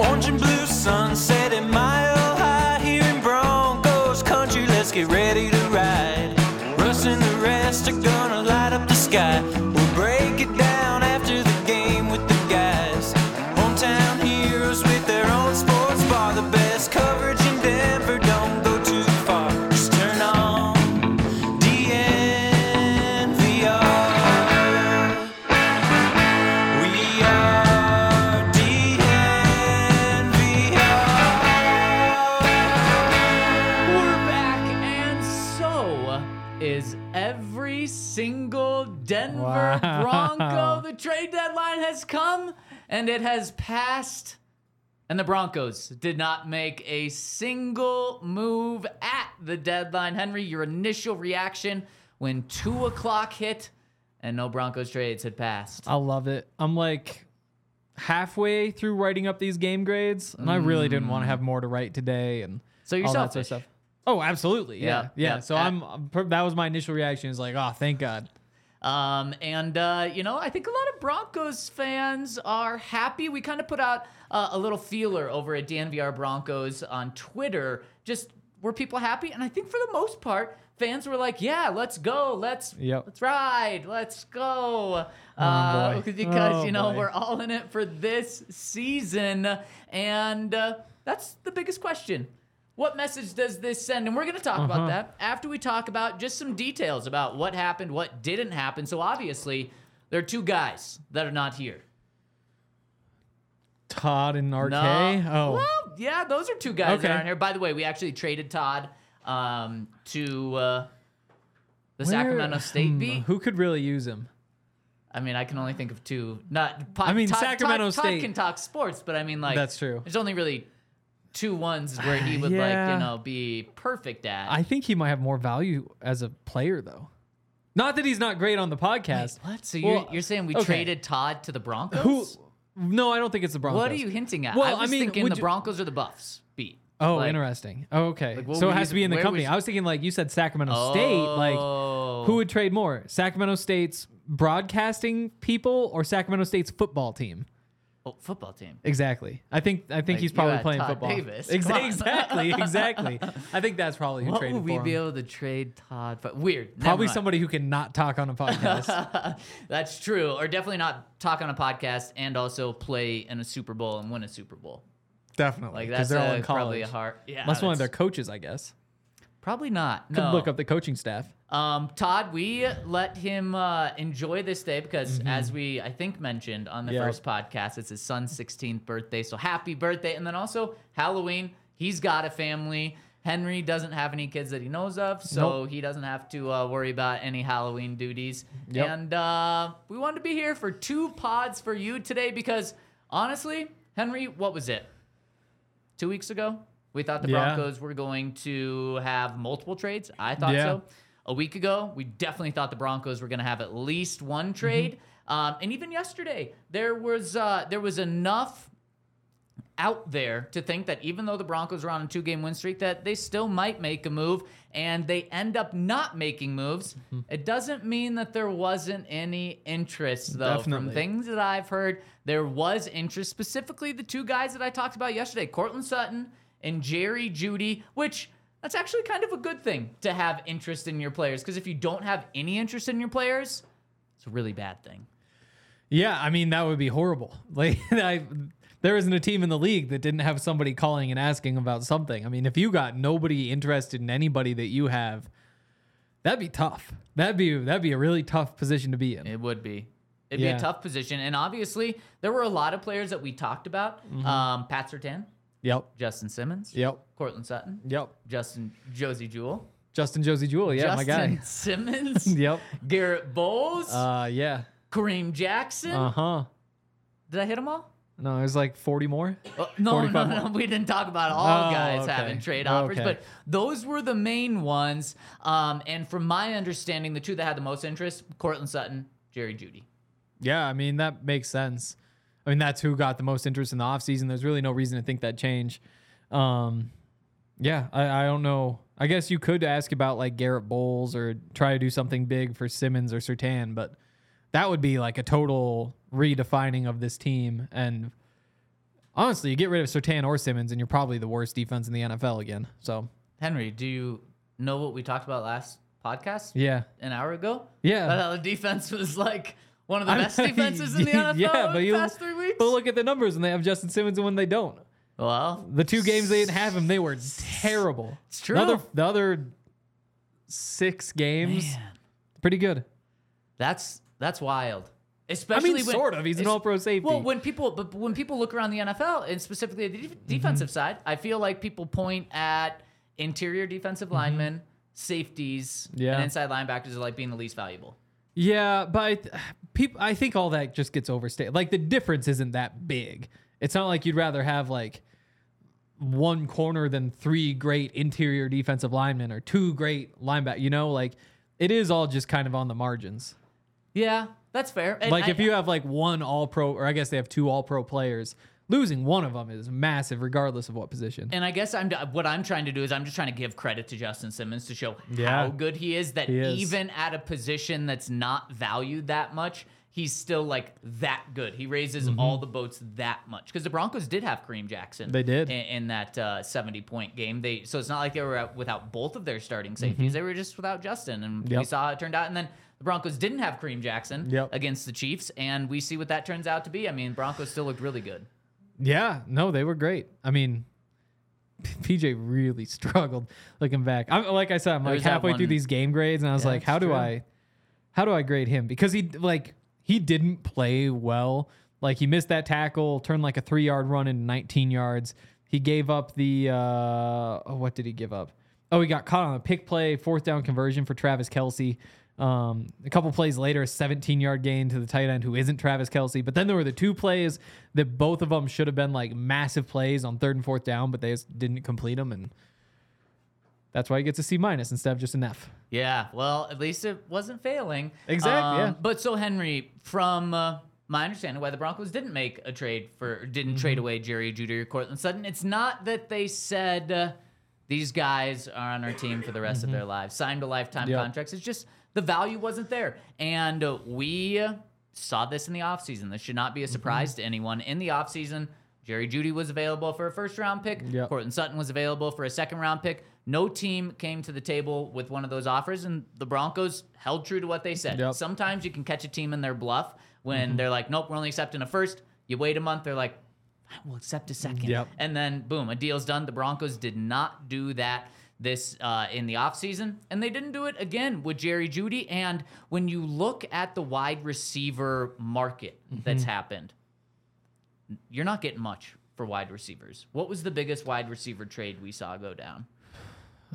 Orange and blue sunset in mile has come, and it has passed. And the Broncos did not make a single move at the deadline. Henry, your initial reaction when two o'clock hit and no Broncos trades had passed. I love it. I'm like halfway through writing up these game grades, and I really didn't want to have more to write today and So you're all that sort of stuff. Oh, absolutely. Yeah. Yeah, Yeah. yeah. So I'm, I'm that was my initial reaction is like, oh, thank God. Um, and uh, you know, I think a lot of Broncos fans are happy. We kind of put out uh, a little feeler over at DNVR Broncos on Twitter. Just were people happy? And I think for the most part, fans were like, "Yeah, let's go, let's Yep. let's ride, let's go." uh, because Oh, you know boy. we're all in it for this season, and uh, that's the biggest question. What message does this send? And we're going to talk about that after we talk about just some details about what happened, what didn't happen. So obviously, there are two guys that are not here. Todd and RK. No. Oh, Well, yeah, those are two guys that aren't here. By the way, we actually traded Todd um, to uh, the Where- Sacramento State hmm, beat. Who could really use him? I mean, I can only think of two. Not. Po- I mean, Todd, Sacramento Todd, Todd State- can talk sports, but I mean, like That's true. There's only really two ones where he uh, would like you know be perfect at. I think he might have more value as a player, though. Not that he's not great on the podcast. what? So Well, you're, you're saying we okay. traded Todd to the Broncos? Who? No, I don't think it's the Broncos. What are you hinting at? Well, I was I mean, thinking the you- Broncos or the Buffs beat. Oh, Like, interesting. Oh, okay. like, so it has you- to be in the company. was- I was thinking like you said Sacramento oh. State. Like Oh. who would trade more? Sacramento State's broadcasting people or Sacramento State's football team? Oh, football team. Exactly. I think I think Like, he's probably playing Todd football. Davis. Ex- exactly, exactly. I think that's probably who What traded would we for be able to trade Todd? For? Weird. Probably somebody who can not talk on a podcast. That's true. Or definitely not talk on a podcast and also play in a Super Bowl and win a Super Bowl. Definitely, Like that's they're all a- in probably a college. hard. Yeah, That's one of their coaches, I guess. Probably not. Could No. look up the coaching staff. Um, Todd, we let him uh, enjoy this day because, Mm-hmm. as we I think mentioned on the Yeah. first podcast, it's his son's 16th birthday. So happy birthday! And then also Halloween. He's got a family. Henry doesn't have any kids that he knows of, so Nope. he doesn't have to uh, worry about any Halloween duties. Yep. And uh, we wanted to be here for two pods for you today because honestly, Henry, what was it? Two weeks ago, we thought the Yeah. Broncos were going to have multiple trades. I thought Yeah. so. A week ago, we definitely thought the Broncos were going to have at least one trade. Um, and even yesterday, there was uh, there was enough out there to think that even though the Broncos are on a two game win streak, that they still might make a move and they end up not making moves. Mm-hmm. It doesn't mean that there wasn't any interest, though. From things that I've heard, there was interest, specifically the two guys that I talked about yesterday Courtland Sutton in Jerry Jeudy, which that's actually kind of a good thing to have interest in your players because if you don't have any interest in your players, it's a really bad thing. Yeah, I mean that would be horrible. Like I, there isn't a team in the league that didn't have somebody calling and asking about something. I mean, if you got nobody interested in anybody that you have, that'd be tough. That'd be that'd be a really tough position to be in. It would be. It'd be a tough position. And obviously, there were a lot of players that we talked about. Um, Pat Surtain, Yep. Justin Simmons, Yep. Courtland Sutton, Yep. Justin Josey Jewell, Justin Josey Jewell, yeah, my guy. Justin. Simmons, Yep. Garett Bolles, Uh yeah. Kareem Jackson. Uh-huh. Did I hit them all? No, it was like 40 more. Oh, no, no, 45 no, more. we didn't talk about all Oh, guys okay. having trade offers, Okay. but those were the main ones. Um, and from my understanding, the two that had the most interest: Courtland Sutton, Jerry Jeudy. Yeah, I mean that makes sense. I mean that's who got the most interest in the offseason. There's really no reason to think that change. Um, yeah, I, I don't know. I guess you could ask about like Garett Bolles or try to do something big for Simmons or Surtain, but that would be like a total redefining of this team. And honestly, you get rid of Surtain or Simmons, and you're probably the worst defense in the NFL again. So Henry, do you know what we talked about last podcast? yeah, An hour ago? Yeah. About how the defense was like one of the I- best defenses in the NFL yeah, in but the you past three weeks. but look at the numbers, and they have Justin Simmons, and when they don't. well, The two games they didn't have him, they were terrible. It's true. The other, the other six games, man, pretty good. that's that's wild. I Especially mean, when, sort of. He's an all-pro safety. Well, when people, but when people look around the NFL and specifically the def- defensive Mm-hmm. side, I feel like people point at interior defensive linemen, safeties, Mm-hmm. Yeah. and inside linebackers as like being the least valuable. yeah, but I, people, I think all that just gets overstated. Like the difference isn't that big. It's not like you'd rather have like one corner than three great interior defensive linemen or two great linebacker. You know, like it is all just kind of on the margins. Yeah, that's fair. And like I- if you have like one all pro, or I guess they have two all pro players, losing one of them is massive, regardless of what position. And I guess I'm what I'm trying to do is I'm just trying to give credit to Justin Simmons to show Yeah. how good he is. That He is. even at a position that's not valued that much, he's still like that good. He raises all the boats that much because the Broncos did have Kareem Jackson. Mm-hmm. They did. in, in that uh, 70 point game. They so it's not like they were out without both of their starting safeties. They were just without Justin, and we Mm-hmm. Saw how it turned out. And then the Broncos didn't have Kareem Jackson Yep. against the Chiefs, and we see what that turns out to be. I mean, Broncos still looked really good. Yeah, no, they were great. I mean, PJ really struggled looking back. I'm like I said, I'm like halfway through these game grades, and I was Yeah, like, how do true. I, how do I grade him? Because he like he didn't play well. Like he missed that tackle, turned like a three yard run into 19 yards. He gave up the uh, oh, what did he give up? Oh, he got caught on a pick play, fourth down conversion for Travis Kelce. Um, a couple plays later, a 17 yard gain to the tight end who isn't Travis Kelce. But then there were the two plays that both of them should have been like massive plays on third and fourth down, but they just didn't complete them. And that's why he gets a C minus instead of just an F. Yeah, well, at least it wasn't failing. Exactly, yeah. But so Henry, from uh, my understanding, why the Broncos didn't make a trade for, didn't trade Mm-hmm. away Jerry Jeudy or Courtland Sutton, it's not that they said uh, these guys are on our team for the rest of their lives, signed a lifetime Mm-hmm. Yep. contracts. It's just the value wasn't there, and we saw this in the offseason. This should not be a Mm-hmm. surprise to anyone. In the offseason, Jerry Jeudy was available for a first round pick. Yep. Courtland Sutton was available for a second round pick. No team came to the table with one of those offers, and the Broncos held true to what they said. Yep. Mm-hmm. Sometimes you can catch a team in their bluff when they're like, nope, we're only accepting a first. You wait a month, they're like, we'll accept a second. Yep. And then, boom, a deal's done. The Broncos did not do that this uh, in the offseason, and they didn't do it again with Jerry Jeudy. And when you look at the wide receiver market that's Mm-hmm. happened, you're not getting much for wide receivers. What was the biggest wide receiver trade we saw go down?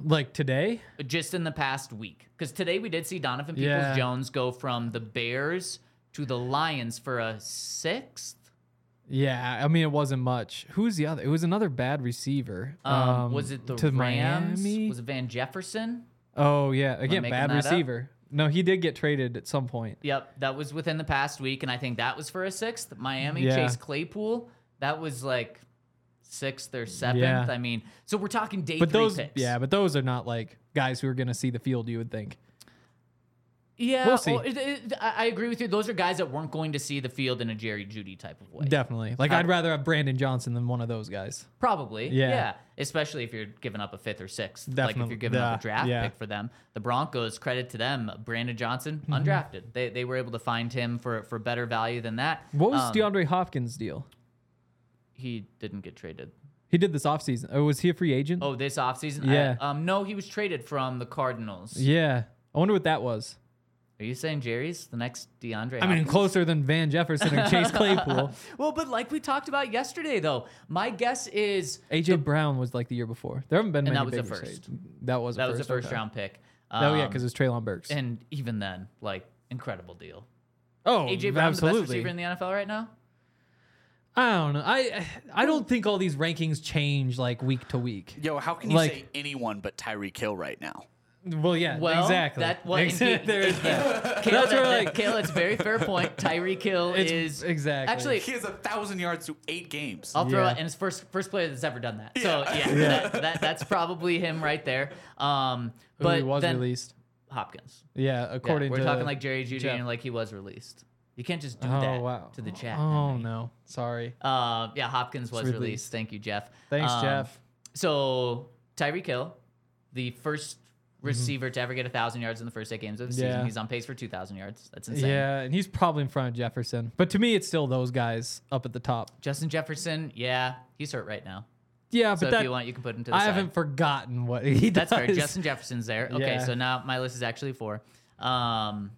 Like today, Just in the past week. Because today we did see Donovan Peoples Yeah. Jones go from the Bears to the Lions for a sixth. Yeah. I mean, it wasn't much. Who's the other? It was another bad receiver. Um, was it the to Rams? Miami? Was it Van Jefferson? oh yeah, again, bad that up? receiver. No, he did get traded at some point. Yep, that was within the past week, and I think that was for a sixth. Miami Yeah. Chase Claypool, that was like sixth or seventh. Yeah. I mean, so we're talking day But three those, picks. yeah, but those are not like guys who are going to see the field. You would think. Yeah, We'll see. it- it- I I agree with you. Those are guys that weren't going to see the field in a Jerry Jeudy type of way. Definitely. Like I'd rather have Brandon Johnson than one of those guys. Probably. Yeah. Yeah. Especially if you're giving up a fifth or sixth. Definitely. Like if you're giving up a draft yeah. pick for them. The Broncos, credit to them, Brandon Johnson, Mm-hmm. undrafted. They, they were able to find him for, for better value than that. What was Um, DeAndre Hopkins' deal? He didn't get traded. He did this offseason. Oh, was he a free agent? Oh, this offseason? Yeah. I- um, no, he was traded from the Cardinals. Yeah. I wonder what that was. Are you saying Jerry's the next DeAndre? I mean, Hopkins? closer than Van Jefferson or Chase Claypool. Well, but like we talked about yesterday, though, my guess is AJ Brown was like the year before. There haven't been And many that was a first. trades. That was a that first. was a first okay. round pick. Oh yeah, Um, because it's Treylon Burks. and even then, like incredible deal. oh, AJ Brown, the best receiver in the NFL right now. I don't know. I I don't think all these rankings change like week to week. Yo, how can you Like- say anyone but Tyreek Hill right now? Well, yeah, Well, exactly. That well, Ex- indeed, there's that. Kayla, That's that, where, like- Kayla, it's very fair point. Tyreek Hill It's- is exactly. Actually, He has a thousand yards through eight games. I'll throw Yeah. it, and it's first first player that's ever done that. So yeah, That, that, that's probably him right there. Um, Who but he was then released. Hopkins. Yeah, Yeah, according we're to talking like Jerry Jeudy Jeff. and like he was released. You can't just do Oh that wow. to the chat. Oh Henry. no, sorry. Uh, yeah, Hopkins was released. released. Thank you, Jeff. Thanks, Um, Jeff. So Tyreek Hill, the first receiver to ever get a thousand yards in the first eight games of the season. Mm-hmm. Yeah. He's on pace for two thousand yards. That's insane. Yeah, and he's probably in front of Jefferson. But to me, it's still those guys up at the top. Justin Jefferson, yeah, he's hurt right now. Yeah, So but if that you want, you can put him to the I side. haven't forgotten what he That's does. fair. Justin Jefferson's there. Okay, Yeah. so now my list is actually four. Um,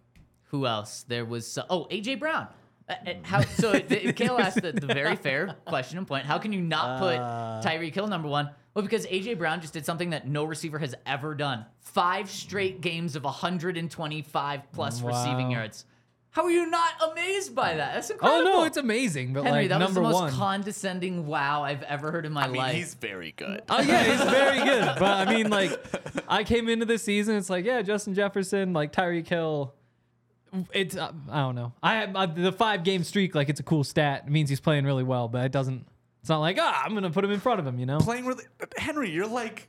who else? There was oh AJ Brown. Uh, uh, How so? Kale asked the, the very fair question and point. How can you not put Uh. Tyreek Hill number one? Well, because AJ Brown just did something that no receiver has ever done: five straight games of 125 plus receiving yards. How are you not amazed by that? That's incredible. Oh no, it's amazing. But Henry, like that was the most one. condescending wow I've ever heard in my I mean, life. he's very good. Oh yeah, he's very good. But I mean, like, I came into this season. It's like, yeah, Justin Jefferson, like Tyreek Hill. It's uh, I don't know. I have uh, the five game streak. Like, it's a cool stat. It means he's playing really well, but it doesn't. It's not like ah, I'm gonna put him in front of him. You know. Playing with Henry, you're like,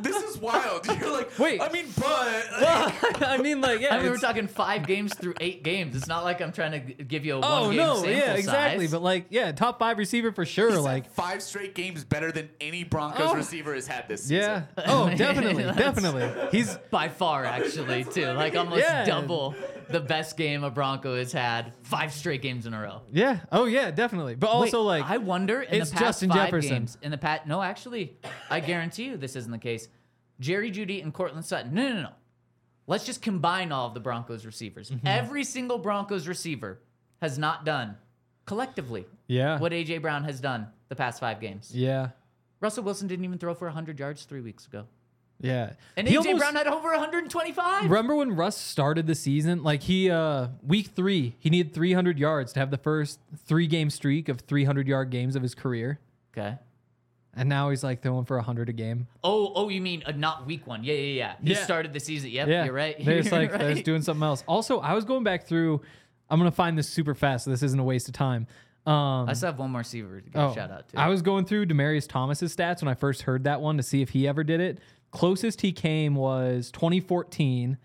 this is wild. You're like, Wait. I mean, but Well, I mean, like, yeah. I mean, we're it's- talking five games through eight games. It's not like I'm trying to g- give you a Oh one game no, sample yeah, exactly. size. But like, yeah, top five receiver for sure. he's like, five straight games better than any Broncos Oh. receiver has had this season. yeah. Oh, definitely, That's- definitely. He's by far, actually, too. Like almost Yeah. double the best game a Bronco has had five straight games in a row. yeah. Oh yeah, definitely. But also Wait, like, I wonder in it's the past Justin five Jefferson. games. In the past, no, actually, I guarantee you this isn't the case. Jerry Jeudy and Courtland Sutton. No, no, no. Let's just combine all of the Broncos receivers. Mm-hmm. Every single Broncos receiver has not done collectively yeah, what AJ Brown has done the past five games. yeah, Russell Wilson didn't even throw for 100 yards three weeks ago. Yeah. And He AJ almost- Brown had over 125. Remember when Russ started the season? Like he uh week 3, he needed 300 yards to have the first 3 game streak of 300 yard games of his career. Okay. And now he's like throwing for 100 a game. Oh, oh, you mean uh, not week one? Yeah, yeah, yeah. He Yeah. started the season. Yep, Yeah. you're right. They're just like they're just doing something else. Also, I was going back through I'm going to find this super fast so this isn't a waste of time. Um I still have one more receiver to give Oh, a shout out to. I was going through Demaryius Thomas's stats when I first heard that one to see if he ever did it. Closest he came was 2014.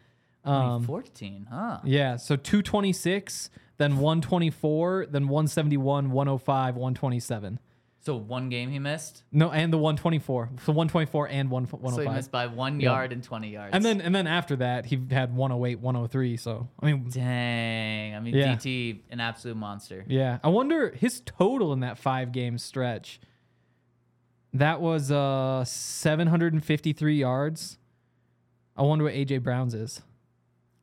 Um, 14, huh? yeah, so 226, then 124, then 171, 105, 127. So one game he missed. No, and the 124. So 124 and one, So he missed by one Yeah. yard and 20 yards. and then and then after that, he had 108, 103. So I mean, dang, I mean Yeah. DT, an absolute monster. yeah. I wonder his total in that five game stretch. That was uh 753 yards. I wonder what AJ Brown's is.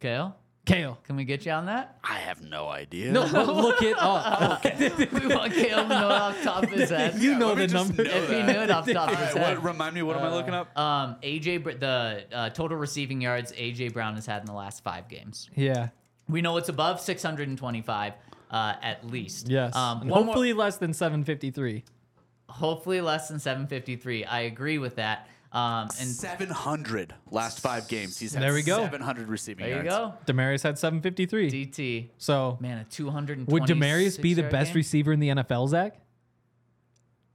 Kale, Kale. can we get you on that? I have no idea. No, but look it up. we want Kale to know it off the top of his head. you know let me the just number. know if he that. knew it off the top All of his right, head. what, remind me, what am I looking up? Um, AJ, Br- the uh, total receiving yards AJ Brown has had in the last five games. Yeah. We know it's above 625 uh, at least. Yes. Um, And one more- hopefully less than 753. Hopefully less than 753. I agree with that. Um, and 700 last five games. He's had There we go. 700 receiving there you yards. go. Demaryius had 753. DT. so Man, a 220. would Demaryius be the best receiver in the NFL, Zach?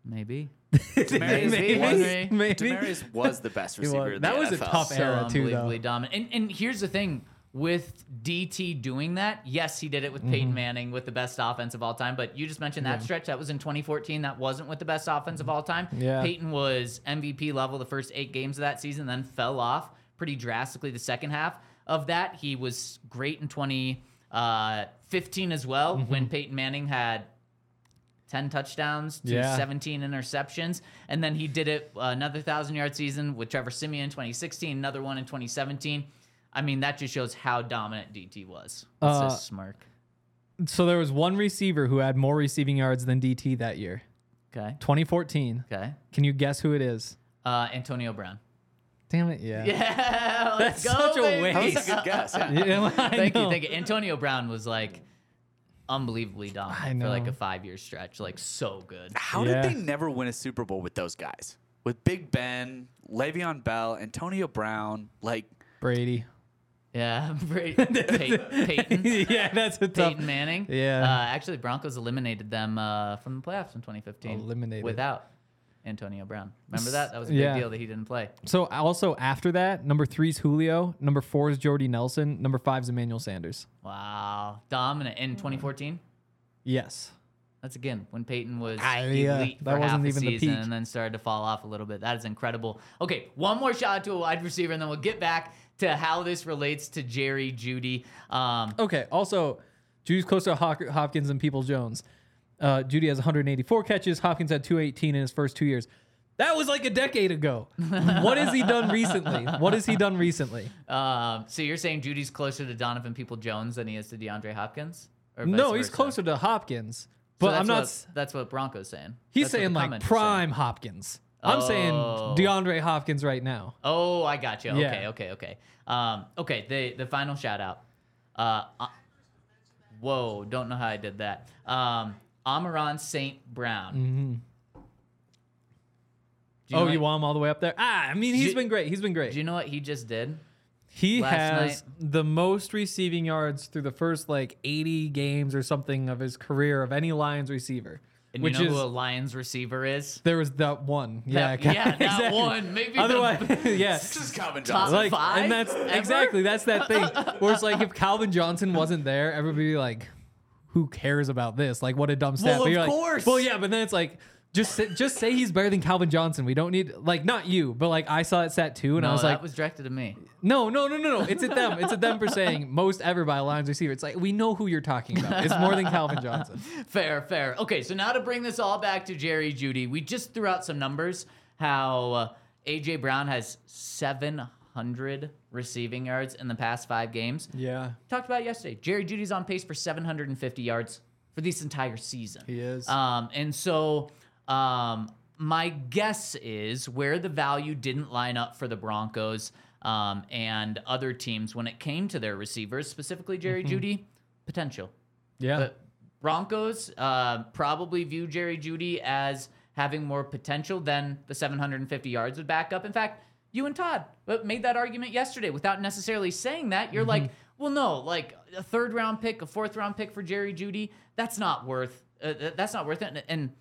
Maybe. Demaryius, Maybe. was, Maybe. Maybe. Demaryius was the best He was. receiver in the NFL. That was a tough So era too, though. unbelievably dominant. And, and here's the thing. With DT doing that, yes, he did it with Mm-hmm. Peyton Manning with the best offense of all time. But you just mentioned that stretch. That was in 2014. That wasn't with the best offense of all time. Yeah. Peyton was MVP level the first eight games of that season, then fell off pretty drastically the second half of that. He was great in 2015 as well Mm-hmm. when Peyton Manning had 10 touchdowns to Yeah. 17 interceptions. And then he did it uh, another 1,000 yard season with Trevor Siemian in 2016, another one in 2017. I mean, that just shows how dominant DT was. It's Uh, a smirk. So there was one receiver who had more receiving yards than DT that year. Okay. 2014. Okay. Can you guess who it is? Uh, Antonio Brown. Damn it, yeah. Yeah. Let's That's go, such a baby. waste. That's a good guess. Yeah. Yeah, I thank you. Thank you. Antonio Brown was like unbelievably dominant for like a five year stretch. Like, so good. How Yeah. did they never win a Super Bowl with those guys? With Big Ben, Le'Veon Bell, Antonio Brown, like Brady. Yeah. Brady, Pey- Peyton. yeah, that's a tough. Peyton Manning. Yeah. Uh, actually, Broncos eliminated them uh, from the playoffs in 2015. Eliminated. without Antonio Brown. Remember that? That was a big Yeah. deal that he didn't play. So also after that, number three is Julio. Number four is Jordy Nelson. Number five is Emmanuel Sanders. Wow, dominant in 2014. Yes. That's again when Peyton was Ah, yeah, elite that for half wasn't a even the season peak. and then started to fall off a little bit. That is incredible. Okay, one more shot to a wide receiver, and then we'll get back to how this relates to Jerry Jeudy. Um, Okay. Also, Jeudy's closer to Hop- Hopkins and People Jones. Uh, Jeudy has 184 catches. Hopkins had 218 in his first two years. That was like a decade ago. what has he done recently? What has he done recently? um, so you're saying Jeudy's closer to Donovan People Jones than he is to DeAndre Hopkins? Or vice No, he's versa? closer to Hopkins. So But that's I'm not. What, that's what Broncos saying. he's That's saying like prime Hopkins. I'm saying Oh. DeAndre Hopkins right now. Oh, I got you. Yeah. Okay, okay, okay. Um, okay, the the final shout out. Uh, uh, whoa, don't know how I did that. Um, Amon-Ra St. Brown. Do oh, you want him all the way up there? Ah, I mean, he's Ju- been great. He's been great. Do you know what he just did? He last has the most receiving yards through the first like 80 games or something of his career of any Lions receiver. And which you know is who a Lions receiver is? there was that one. Yeah, That- yeah, that exactly. one. Maybe the- Otherwise, yeah. this is Calvin Top Johnson. like five and that's ever? exactly that's that thing where it's like if Calvin Johnson wasn't there, everybody would be like, "Who cares about this? Like, what a dumb stat." Well, but you're of like, course. Well, yeah, but then it's like. Just say, just say he's better than Calvin Johnson. We don't need like not you, but like I saw that stat too, and no, I was like. that like, was directed to me. no, no, no, no, no. It's at them. It's at them for saying most ever by a Lions receiver. It's like we know who you're talking about. It's more than Calvin Johnson. Fair, fair. Okay, so now to bring this all back to Jerry Jeudy, we just threw out some numbers. How uh, AJ Brown has 700 receiving yards in the past five games. Yeah, Talked about it yesterday. Jerry Jeudy's on pace for 750 yards for this entire season. He is. Um, and so um, my guess is where the value didn't line up for the Broncos um, and other teams when it came to their receivers, specifically Jerry Jeudy, potential. yeah. But Broncos uh, probably view Jerry Jeudy as having more potential than the 750 yards would back up. In fact, you and Todd uh, made that argument yesterday without necessarily saying that. You're like, well, no, like a third round pick, a fourth round pick for Jerry Jeudy, that's not worth. Uh, that's not worth it. And, and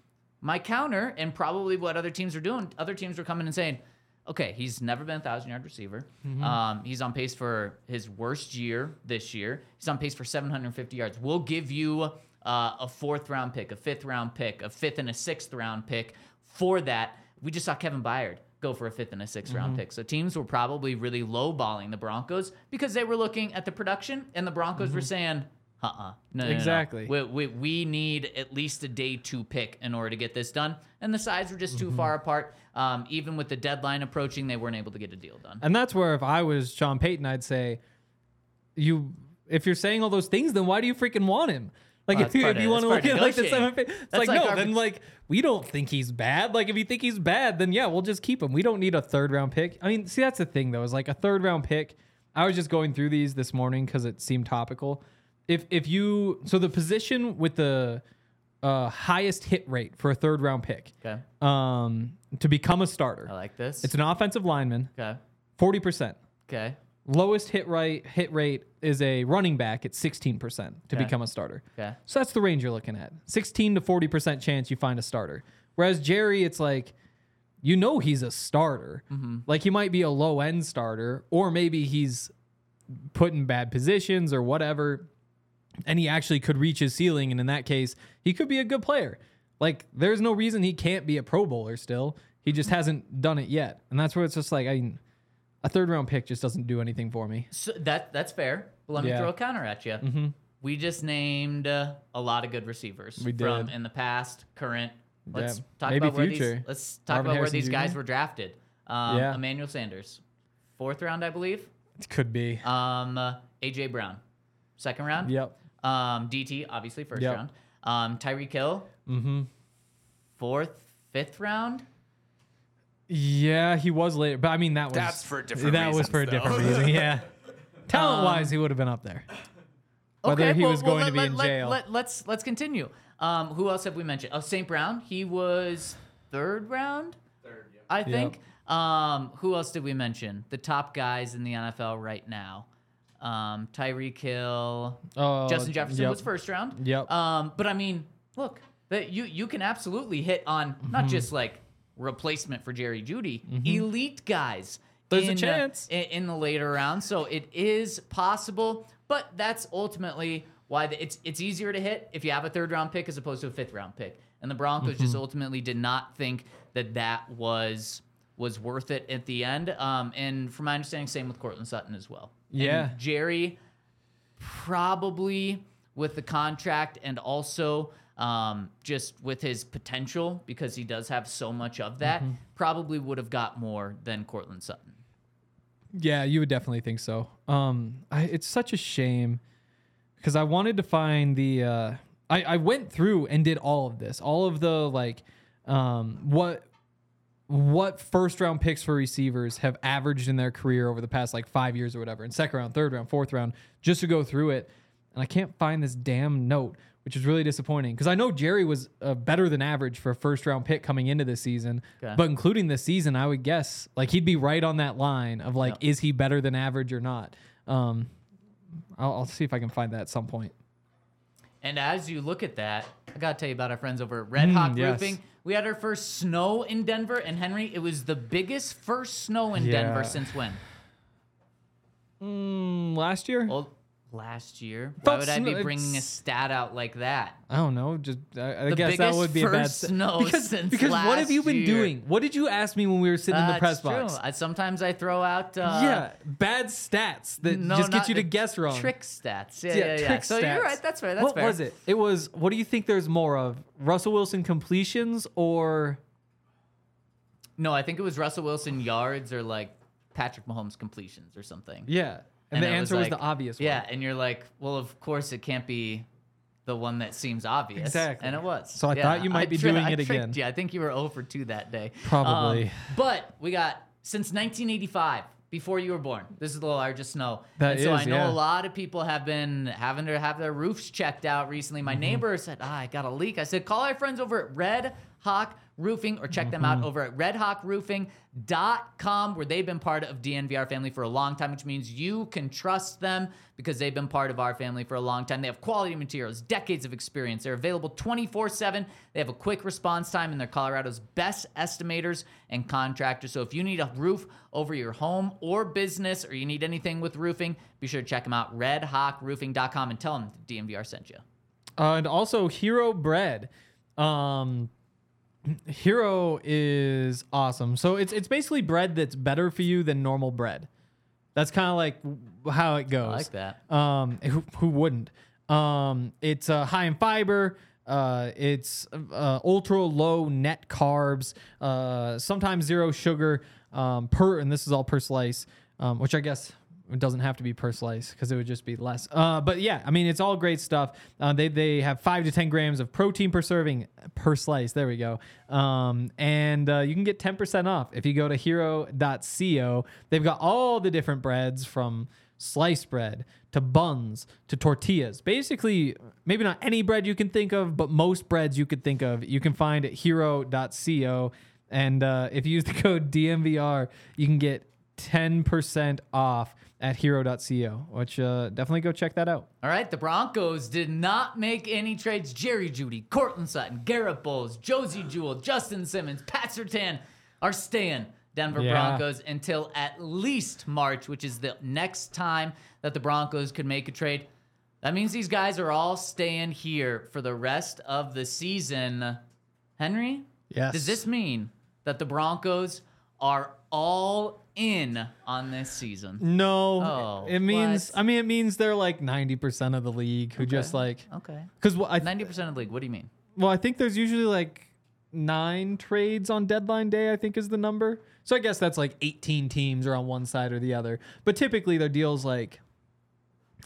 my counter, and probably what other teams are doing, other teams were coming and saying, okay, he's never been a thousand yard receiver. Um, he's on pace for his worst year this year. He's on pace for 750 yards. We'll give you uh, a fourth round pick, a fifth round pick, a fifth and a sixth round pick for that. We just saw Kevin Byard go for a fifth and a 6th round pick. So teams were probably really lowballing the Broncos because they were looking at the production, and the Broncos were saying, uh-uh. No, no, no, no. Exactly. We, we, we need at least a day to pick in order to get this done. And the sides were just too far apart. Um, even with the deadline approaching, they weren't able to get a deal done. And that's where if I was Sean Payton, I'd say, you if you're saying all those things, then why do you freaking want him? Like Well, if you, if you want to look at like the seven, it's like, like no, then like we don't think he's bad. Like if you think he's bad, then yeah, we'll just keep him. We don't need a third round pick. I mean, see that's the thing though, is like a third round pick. I was just going through these this morning because it seemed topical. If if you so the position with the uh, highest hit rate for a third round pick, Okay. um, to become a starter, I like this. it's an offensive lineman, okay. forty percent. Okay. Lowest hit rate hit rate is a running back at 16% to Okay. become a starter. Okay. So that's the range you're looking at. 16 to 40% chance you find a starter. Whereas Jerry, it's like you know he's a starter. Mm-hmm. Like he might be a low end starter or maybe he's put in bad positions or whatever, and he actually could reach his ceiling. And in that case, he could be a good player. Like, there's no reason he can't be a Pro Bowler still. He just hasn't done it yet. And that's where it's just like, I mean, a third round pick just doesn't do anything for me. So that that's fair. But let me Yeah. throw a counter at you. Mm-hmm. We just named uh, a lot of good receivers We from in the past, current. Let's Yeah. talk Maybe about where these. Let's talk Marvin about where Harrison these guys were drafted. Um, Yeah. Emmanuel Sanders, fourth round, I believe. It could be. Um, uh, AJ Brown, second round. Yep. Um, DT, obviously first Yep. round. Um, Tyreek Hill, Mm-hmm. fourth, fifth round. Yeah, he was later, but I mean that was That's for a different That was for a reasons, different reason. Yeah, talent wise, he would have been up there. Whether Okay, he well- was well, going let- to be let- in jail. Let, let's let's continue. Um, who else have we mentioned? Oh, St. Brown. He was third round. Third, yeah. I think. Um, who else did we mention? The top guys in the NFL right now. Um, Tyreek Hill. Oh, Justin Jefferson yep. was first round. Yep. Um, but I mean, look, that you you can absolutely hit on Mm-hmm. not just like replacement for Jerry Jeudy, elite guys. There's a in, uh, chance. in, in the later rounds, so it is possible. But that's ultimately why the, it's it's easier to hit if you have a third round pick as opposed to a fifth round pick. And the Broncos just Mm-hmm. ultimately did not think that that was was worth it at the end. Um, and from my understanding, same with Courtland Sutton as well. And Yeah. Jerry probably with the contract and also um, just with his potential because he does have so much of that, Mm-hmm. probably would have got more than Courtland Sutton. Yeah, you would definitely think so. Um, I, it's such a shame because I wanted to find the. Uh, I I went through and did all of this, all of the like, um, what what first round picks for receivers have averaged in their career over the past like five years or whatever, in second round, third round, fourth round, just to go through it, and I can't find this damn note. Which is really disappointing because I know Jerry was uh, better than average for a first round pick coming into this season, Okay. but including this season, I would guess like he'd be right on that line of like, is he better than average or not? Um, I'll, I'll see if I can find that at some point. And as you look at that, I gotta tell you about our friends over at Red Mm, Hawk yes. Roofing. We had our first snow in Denver, and Henry, it was the biggest first snow in Yeah. Denver since when? Mm, last year, Well, last year. Why would I be snow- bringing a stat out like that? I don't know. Just I, I The guess that biggest would be a bad first st- snow because since because what have you been year. doing? What did you ask me when we were sitting in the press box? I, sometimes I throw out uh, yeah, bad stats that no, just get you to the guess wrong. Trick stats. Yeah, yeah, yeah. trick So stats. you're right. That's fair. That's what fair. was it? It was. What do you think? There's more of Russell Wilson completions or No, I think it was Russell Wilson yards or like Patrick Mahomes completions or something. yeah? And, the answer was, like- the obvious one. Yeah, and you're like, well, of course it can't be the one that seems obvious. Exactly. And it was. So I Yeah, thought you might be tri- doing I it again. Yeah, I think you were 0 for 2 that day. Probably. Um, but we got since 1985, before you were born. This is the largest snow. That and so I know yeah. a lot of people have been having to have their roofs checked out recently. Mm-hmm. My neighbor said, ah, I got a leak. I said, call our friends over at Red Hawk Roofing or check them Mm-hmm. out over at redhawkroofing.com where they've been part of DNVR family for a long time, which means you can trust them because they've been part of our family for a long time. They have quality materials, decades of experience. They're available 24 7. They have a quick response time, and they're Colorado's best estimators and contractors. So if you need a roof over your home or business, or you need anything with roofing, be sure to check them out, redhawkroofing.com, and tell them the DNVR sent you. Uh, and also Hero Bread. Um, Hero is awesome. So it's it's basically bread that's better for you than normal bread. That's kind of like how it goes. like that. Um, who, who wouldn't? Um, it's uh, high in fiber. Uh, it's uh, ultra low net carbs. Uh, sometimes zero sugar. Um, per and this is all per slice. Um, which I guess it doesn't have to be per slice because it would just be less. Uh, but yeah, I mean it's all great stuff. Uh, they they have five to ten grams of protein per serving per slice. There we go. Um, and uh, you can get ten percent off if you go to hero.co. They've got all the different breads from sliced bread to buns to tortillas. Basically, maybe not any bread you can think of, but most breads you could think of, you can find at hero.co. And uh, if you use the code DNVR, you can get 10% off at hero.co, which uh, definitely go check that out. All right, the Broncos did not make any trades. Jerry Jeudy, Courtland Sutton, Garett Bolles, Josey Jewell, Justin Simmons, Pat Surtain are staying Denver Yeah. Broncos until at least March, which is the next time that the Broncos could make a trade. That means these guys are all staying here for the rest of the season. Henry, Yes. does this mean that the Broncos are all in on this season? No, Oh, it means. what? I mean, it means they're like ninety percent of the league who just like Okay. because I Ninety percent of the league. What do you mean? well, I think there's usually like nine trades on deadline day. I think is the number. So I guess that's like eighteen teams are on one side or the other. But typically their deals like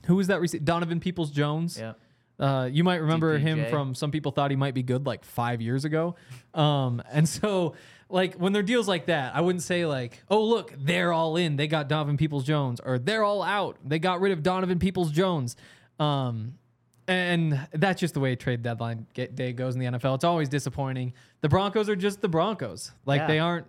who was that? Donovan Peoples Jones. Yeah. Uh, you might remember him DPJ. from some people thought he might be good like five years ago. Um, and so like when there are deals like that, I wouldn't say like, oh look, they're all in, they got Donovan Peoples Jones, or they're all out, they got rid of Donovan Peoples Jones. Um, and that's just the way trade deadline get- day goes in the NFL. It's always disappointing. The Broncos are just the Broncos. Like Yeah. they aren't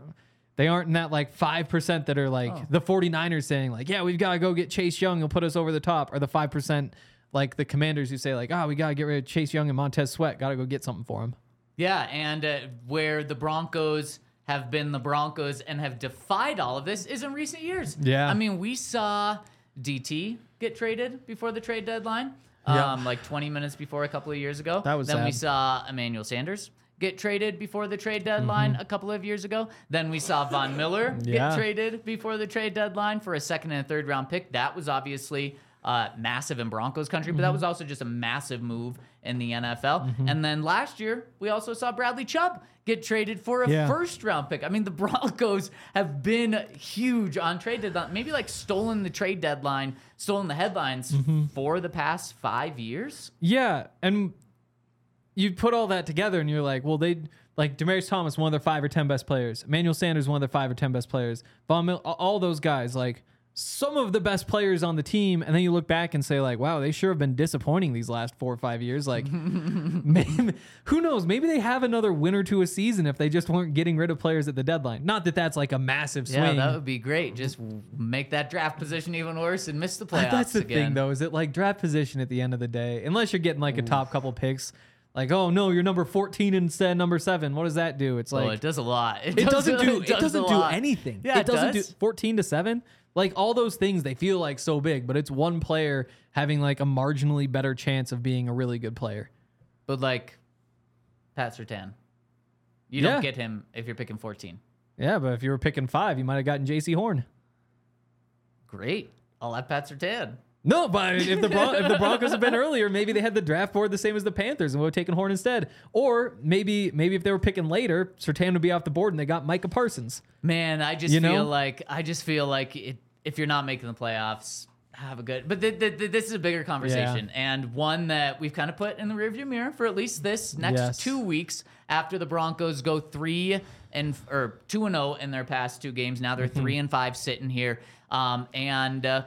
they aren't in that like 5% that are like Oh. the 49ers saying like, yeah, we've got to go get Chase Young. He'll put us over the top. Or the 5% like the commanders who say like, oh, we got to get rid of Chase Young and Montez Sweat. Got to go get something for him. Yeah, and uh, where the Broncos have been the Broncos and have defied all of this is in recent years. Yeah. I mean, we saw DT get traded before the trade deadline, Yeah. um, like 20 minutes before a couple of years ago. That was Then we saw Emmanuel Sanders get traded before the trade deadline a couple of years ago. Then we saw Von Miller Mm-hmm. Yeah. get traded before the trade deadline for a second and a third round pick. That was obviously uh, massive in Broncos country, but that Mm-hmm. was also just a massive move in the NFL. And then last year, we also saw Bradley Chubb get traded for a Yeah. first round pick. I mean, the Broncos have been huge on trade deadline, maybe like stolen the trade deadline, stolen the headlines Mm-hmm. for the past five years. Yeah, and you put all that together, and you're like, well, they like Demaryius Thomas, one of their five or ten best players. Emmanuel Sanders, one of their five or ten best players. Von Mil- all- all those guys, like some of the best players on the team, and then you look back and say, like, wow, they sure have been disappointing these last four or five years. Like, maybe, who knows? Maybe they have another win or two a season if they just weren't getting rid of players at the deadline. Not that that's like a massive swing. Yeah, that would be great. Just make that draft position even worse and miss the ah, playoffs That's the again. thing, though, is it like draft position at the end of the day, unless you're getting like a top couple picks, like, oh no, you're number 14 instead of number seven. What does that do? It's Well, like, it does a lot. it doesn't do, it does doesn't do anything. Yeah, it doesn't does. do 14 to seven. Like all those things, they feel like so big, but it's one player having like a marginally better chance of being a really good player. But like Pat Surtain, you Yeah. don't get him if you're picking 14. Yeah, but if you were picking five, you might have gotten Jaycee Horn. Great. I'll have Pat Surtain. No, but if the Bron- if the Broncos had been earlier, maybe they had the draft board the same as the Panthers and would have taken Horn instead. Or maybe maybe if they were picking later, Surtain would be off the board and they got Micah Parsons. Man, I just You know? feel like I just feel like it, if you're not making the playoffs, have a good. But th- th- th- this is a bigger conversation and one that we've kind of put in the rearview mirror for at least this next Yes. two weeks after the Broncos go three and or two and zero in their past two games. Now they're Mm-hmm. three and five sitting here, um, and uh,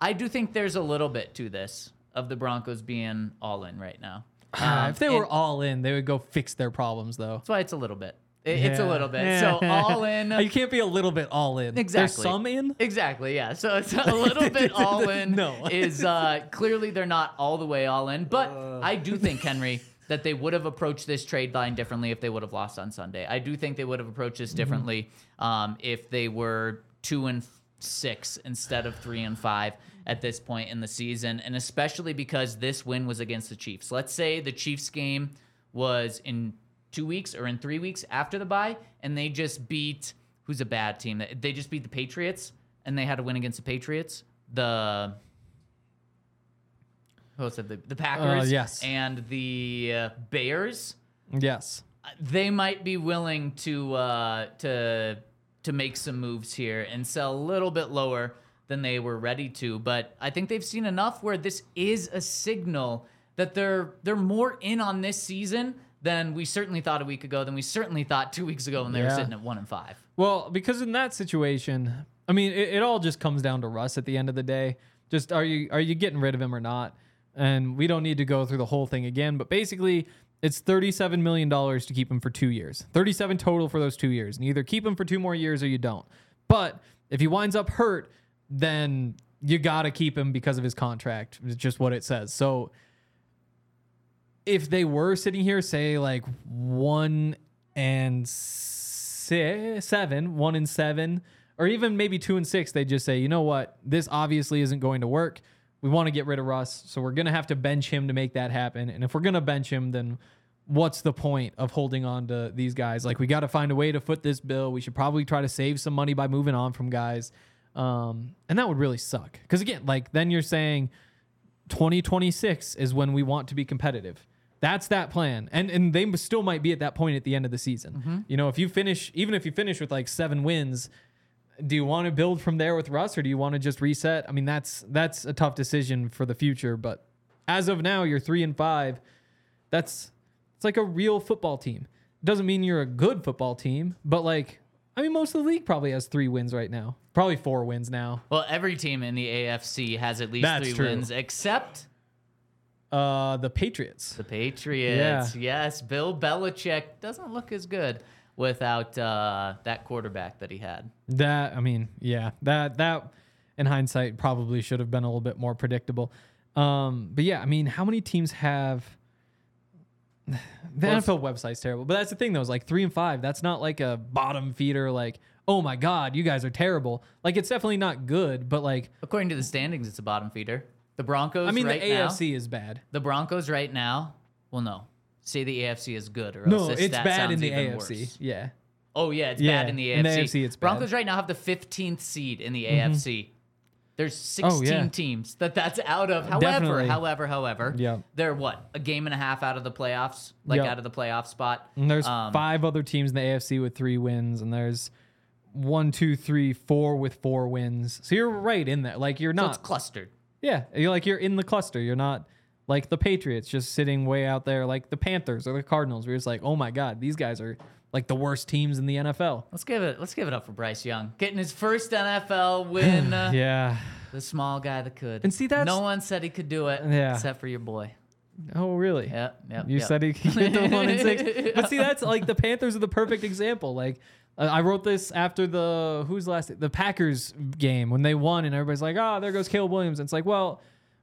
I do think there's a little bit to this of the Broncos being all in right now. Um, if they and were all in, they would go fix their problems though. that's why it's a little bit. It- It's a little bit. So all in. You can't be a little bit all in. Exactly. There's some in. Exactly, yeah. So it's a little bit all in. No. Is uh, clearly they're not all the way all in. But Uh. I do think, Henry, that they would have approached this trade line differently if they would have lost on Sunday. I do think they would have approached Mm-hmm. this differently um, if they were two and six instead of three and five at this point in the season. And especially because this win was against the Chiefs. Let's say the Chiefs game was in two weeks or in three weeks after the bye, and they just beat who's a bad team. They just beat the Patriots, and they had to win against the Patriots. The who else said the, the Packers? Uh, yes. and the uh, Bears. Yes. They might be willing to uh, to to make some moves here and sell a little bit lower than they were ready to. But I think they've seen enough where this is a signal that they're they're more in on this season than we certainly thought a week ago, than we certainly thought two weeks ago when they were sitting at one and five. Well, because in that situation, I mean, it, it all just comes down to Russ at the end of the day. Just are you are you getting rid of him or not? And we don't need to go through the whole thing again. But basically, it's thirty-seven million dollars to keep him for two years. Thirty-seven total for those two years. And you either keep him for two more years or you don't. But if he winds up hurt, then you gotta keep him because of his contract. It's just what it says. So if they were sitting here, say like one and six, seven, one and seven, or even maybe two and six, they'd just say, you know what, this obviously isn't going to work. We want to get rid of Russ, so we're gonna have to bench him to make that happen. And if we're gonna bench him, then what's the point of holding on to these guys? Like we got to find a way to foot this bill. We should probably try to save some money by moving on from guys. Um, and that would really suck. Because again, like then you're saying 2026 is when we want to be competitive. That's that plan. And and they still might be at that point at the end of the season. Mm-hmm. You know, if you finish even if you finish with like 7 wins, do you want to build from there with Russ or do you want to just reset? I mean, that's that's a tough decision for the future, but as of now, you're 3 and 5. That's it's like a real football team. Doesn't mean you're a good football team, but like I mean, most of the league probably has three wins right now. Probably four wins now. Well, every team in the AFC has at least That's three true. wins, except Uh, the Patriots. the Patriots. Yes, Bill Belichick doesn't look as good without uh, that quarterback that he had. That I mean, yeah, that that in hindsight probably should have been a little bit more predictable. Um, but yeah, I mean, how many teams have the Well, NFL website's terrible. But that's the thing though, is like three and five. That's not like a bottom feeder. Like, oh my god, you guys are terrible. Like, it's definitely not good. But like, According to the standings, it's a bottom feeder. The Broncos. I mean, right the now, AFC is bad. The Broncos right now. Well, no. Say the AFC is good, or No, it's bad in the AFC. worse. Yeah, Oh yeah, it's Yeah, bad in the AFC. in the AFC it's bad. Broncos right now have the 15th seed in the AFC. There's 16 Oh, yeah. teams that that's out of. However, Definitely. however, however, Yeah. they're what a game and a half out of the playoffs, like Yeah. out of the playoff spot. and there's Um, five other teams in the AFC with three wins, and there's one, two, three, four with four wins. So you're right in there. Like you're So not it's clustered. Yeah, you're like you're in the cluster. You're not like the Patriots just sitting way out there, like the Panthers or the Cardinals. Where it's like, oh my god, these guys are like the worst teams in the NFL. Let's give it. Let's give it up for Bryce Young getting his first NFL win. uh, Yeah. The small guy that could. And see, that no one said he could do it. Yeah. Except for your boy. Oh really? Yeah, Yep. You yep. said he could get the one and six, but see, that's like the Panthers are the perfect example. Like Uh, I wrote this after the who's last the Packers game when they won, and everybody's like, "Oh, there goes Caleb Williams." And it's like, well,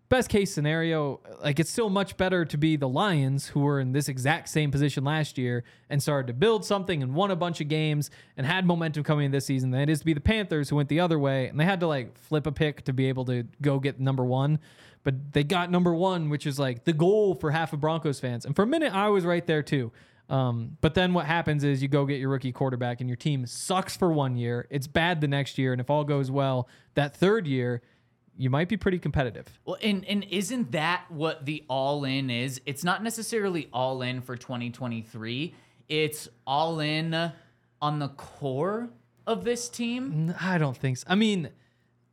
best case scenario, like it's still much better to be the Lions who were in this exact same position last year and started to build something and won a bunch of games and had momentum coming in this season than it is to be the Panthers who went the other way and they had to like flip a pick to be able to go get number one. But they got number one, which is like the goal for half of Broncos fans. And for a minute, I was right there too. Um, but then what happens is you go get your rookie quarterback and your team sucks for one year. It's bad the next year. And if all goes well, that third year, you might be pretty competitive. Well, and and isn't that what the all in is? It's not necessarily all in for 2023. It's all in on the core of this team. I don't think so. I mean,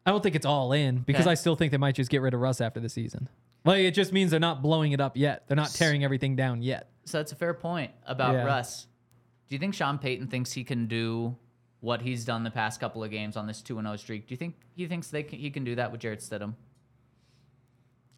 I don't think it's all in because Okay. I still think they might just get rid of Russ after the season. Like it just means they're not blowing it up yet. They're not tearing everything down yet. So that's a fair point about Yeah. Russ. Do you think Sean Payton thinks he can do what he's done the past couple of games on this 2 0 streak? Do you think he thinks they can, he can do that with Jarrett Stidham?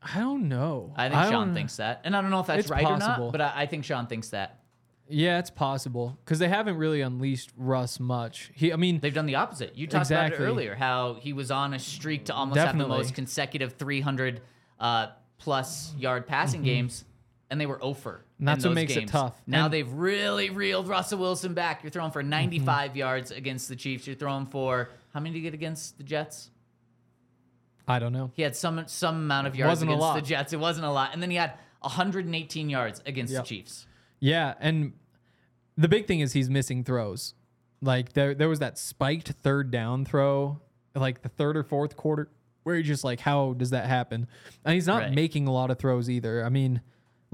I don't know. I think Sean thinks that. And I don't know if that's right or possible. not, but I, I think Sean thinks that. Yeah, it's possible because they haven't really unleashed Russ much. He, I mean, They've done the opposite. You talked Exactly. about it earlier, how he was on a streak to almost have the most consecutive 300 uh, plus yard passing games, and they were over. And that's what makes it tough. Now And- they've really reeled Russell Wilson back. You're throwing for Mm-hmm. 95 yards against the Chiefs. You're throwing for how many did you get against the Jets? I don't know. He had some some amount of yards Wasn't a against the Jets. It wasn't a lot, and then he had 118 yards against Yep. the Chiefs. Yeah, and the big thing is he's missing throws. Like there, there was that spiked third down throw, like the third or fourth quarter, where you're just like, how does that happen? And he's not Right. making a lot of throws either. I mean,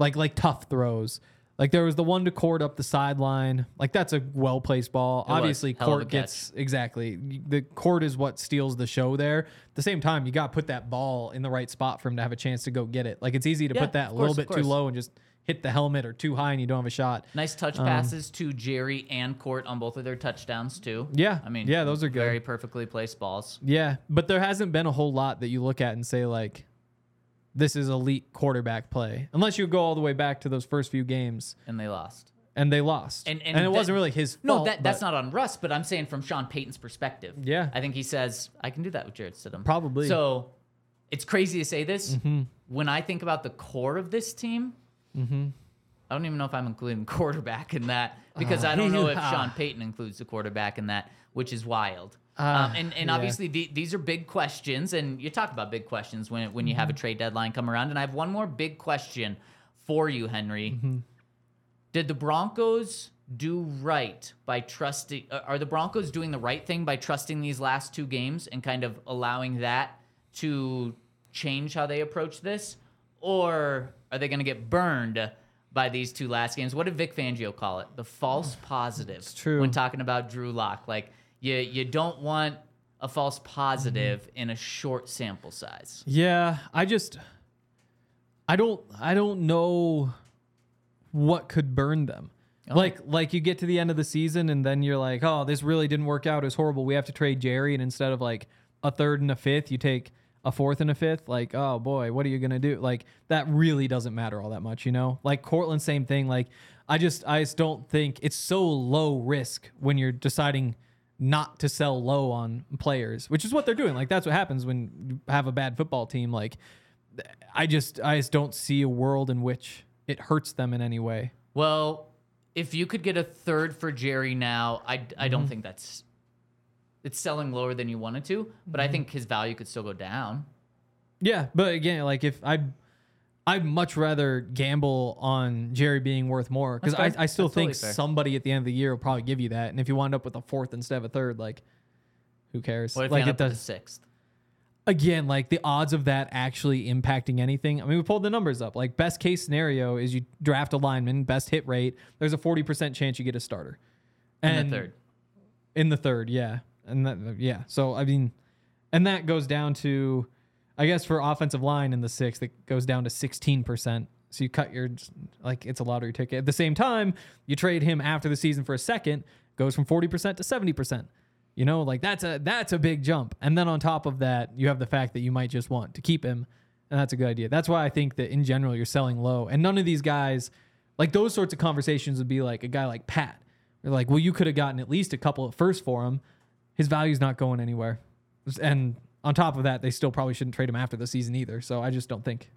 like like tough throws. Like there was the one to Court up the sideline. Like that's a well placed ball. was. Obviously, Hell of a Court gets exactly the Court is what steals the show there. At the same time, you got to put that ball in the right spot for him to have a chance to go get it. Like it's easy to Yeah, put that a little course, bit too low and just hit the helmet or too high and you don't have a shot. Nice touch um, passes to Jerry and Court on both of their touchdowns too. Yeah. I mean, Yeah, those are good. Very perfectly placed balls. Yeah, but there hasn't been a whole lot that you look at and say like, this is elite quarterback play, unless you go all the way back to those first few games and they lost. and they lost, And, and, and, it that- wasn't really his No, fault. that, that's not on Russ, but I'm saying from Sean Payton's perspective. Yeah. I think he says, I can do that with Jarrett Stidham. Probably. Mm-hmm. So it's crazy to say this. When I think about the core of this team, I don't even know if I'm including quarterback in that because I don't know if. Sean Payton includes the quarterback in that, which is wild. Ah, um, and and yeah. obviously the, these are big questions, and you talk about big questions when when you have a trade deadline come around. And I have one more big question for you, Henry. Did the Broncos do right by trusting? uh, Are the Broncos doing the right thing by trusting these last two games and kind of allowing that to change how they approach this, or are they going to get burned by these two last games? What did Vic Fangio call it? The false positive. It's true. When talking about Drew Lock, like you you don't want a false positive mm-hmm. in a short sample size. Yeah, I just I don't I don't know what could burn them. Oh. Like like you get to the end of the season and then you're like, "Oh, this really didn't work out. It's horrible. We have to trade Jerry." And instead of like a third and a fifth, you take a fourth and a fifth. Like, "Oh boy, what are you going to do?" Like that really doesn't matter all that much, you know? Like Courtland same thing. Like I just I just don't think it's so low risk when you're deciding not to sell low on players, which is what they're doing. Like that's what happens when you have a bad football team. Like I just I just don't see a world in which it hurts them in any way. Well, if you could get a third for Jerry now, I, I Mm-hmm. don't think that's it's selling lower than you wanted to, but Mm-hmm. I think his value could still go down. Yeah, but again, like if I I'd much rather gamble on Jerry being worth more because I, That's fair. I still That's totally think fair. somebody at the end of the year will probably give you that. And if you wind up with a fourth instead of a third, like who cares? What if like you it up does sixth? again, like the odds of that actually impacting anything. I mean, we pulled the numbers up. Like best case scenario is you draft a lineman, best hit rate. There's a forty percent chance you get a starter. In And the third. in the third, yeah, and that, yeah. So I mean, and that goes down to, I guess for offensive line in the sixth, it goes down to sixteen percent. So you cut your like it's a lottery ticket. At the same time, you trade him after the season for a second, goes from forty percent to seventy percent. You know, like that's a that's a big jump. And then on top of that, you have the fact that you might just want to keep him, and that's a good idea. That's why I think that in general you're selling low, and none of these guys, like those sorts of conversations, would be like a guy like Pat. They're like, well, you could have gotten at least a couple of firsts for him. His value's not going anywhere, and on top of that, they still probably shouldn't trade him after the season either. So I just don't think.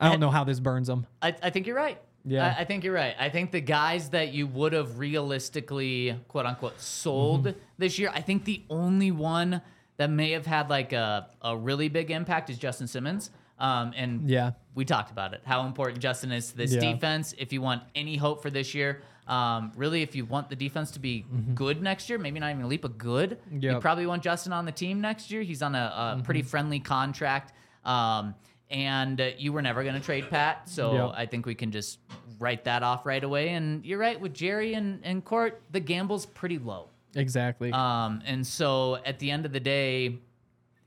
I don't know how this burns them. I, I think you're right. Yeah. I, I think you're right. I think the guys that you would have realistically, quote unquote, sold Mm-hmm. this year, I think the only one that may have had like a, a really big impact is Justin Simmons. Um, and Yeah. we talked about it, how important Justin is to this Yeah. defense. If you want any hope for this year, um, really, if you want the defense to be good next year, maybe not even a leap of good, you Mm-hmm. Probably want Justin on the team next year. He's on a, a pretty friendly contract. Um, and uh, you were never going to trade Pat. So Yep. I think we can just write that off right away. And you're right, with Jerry and, and Court, the gamble's pretty low. Exactly. Um, and so at the end of the day,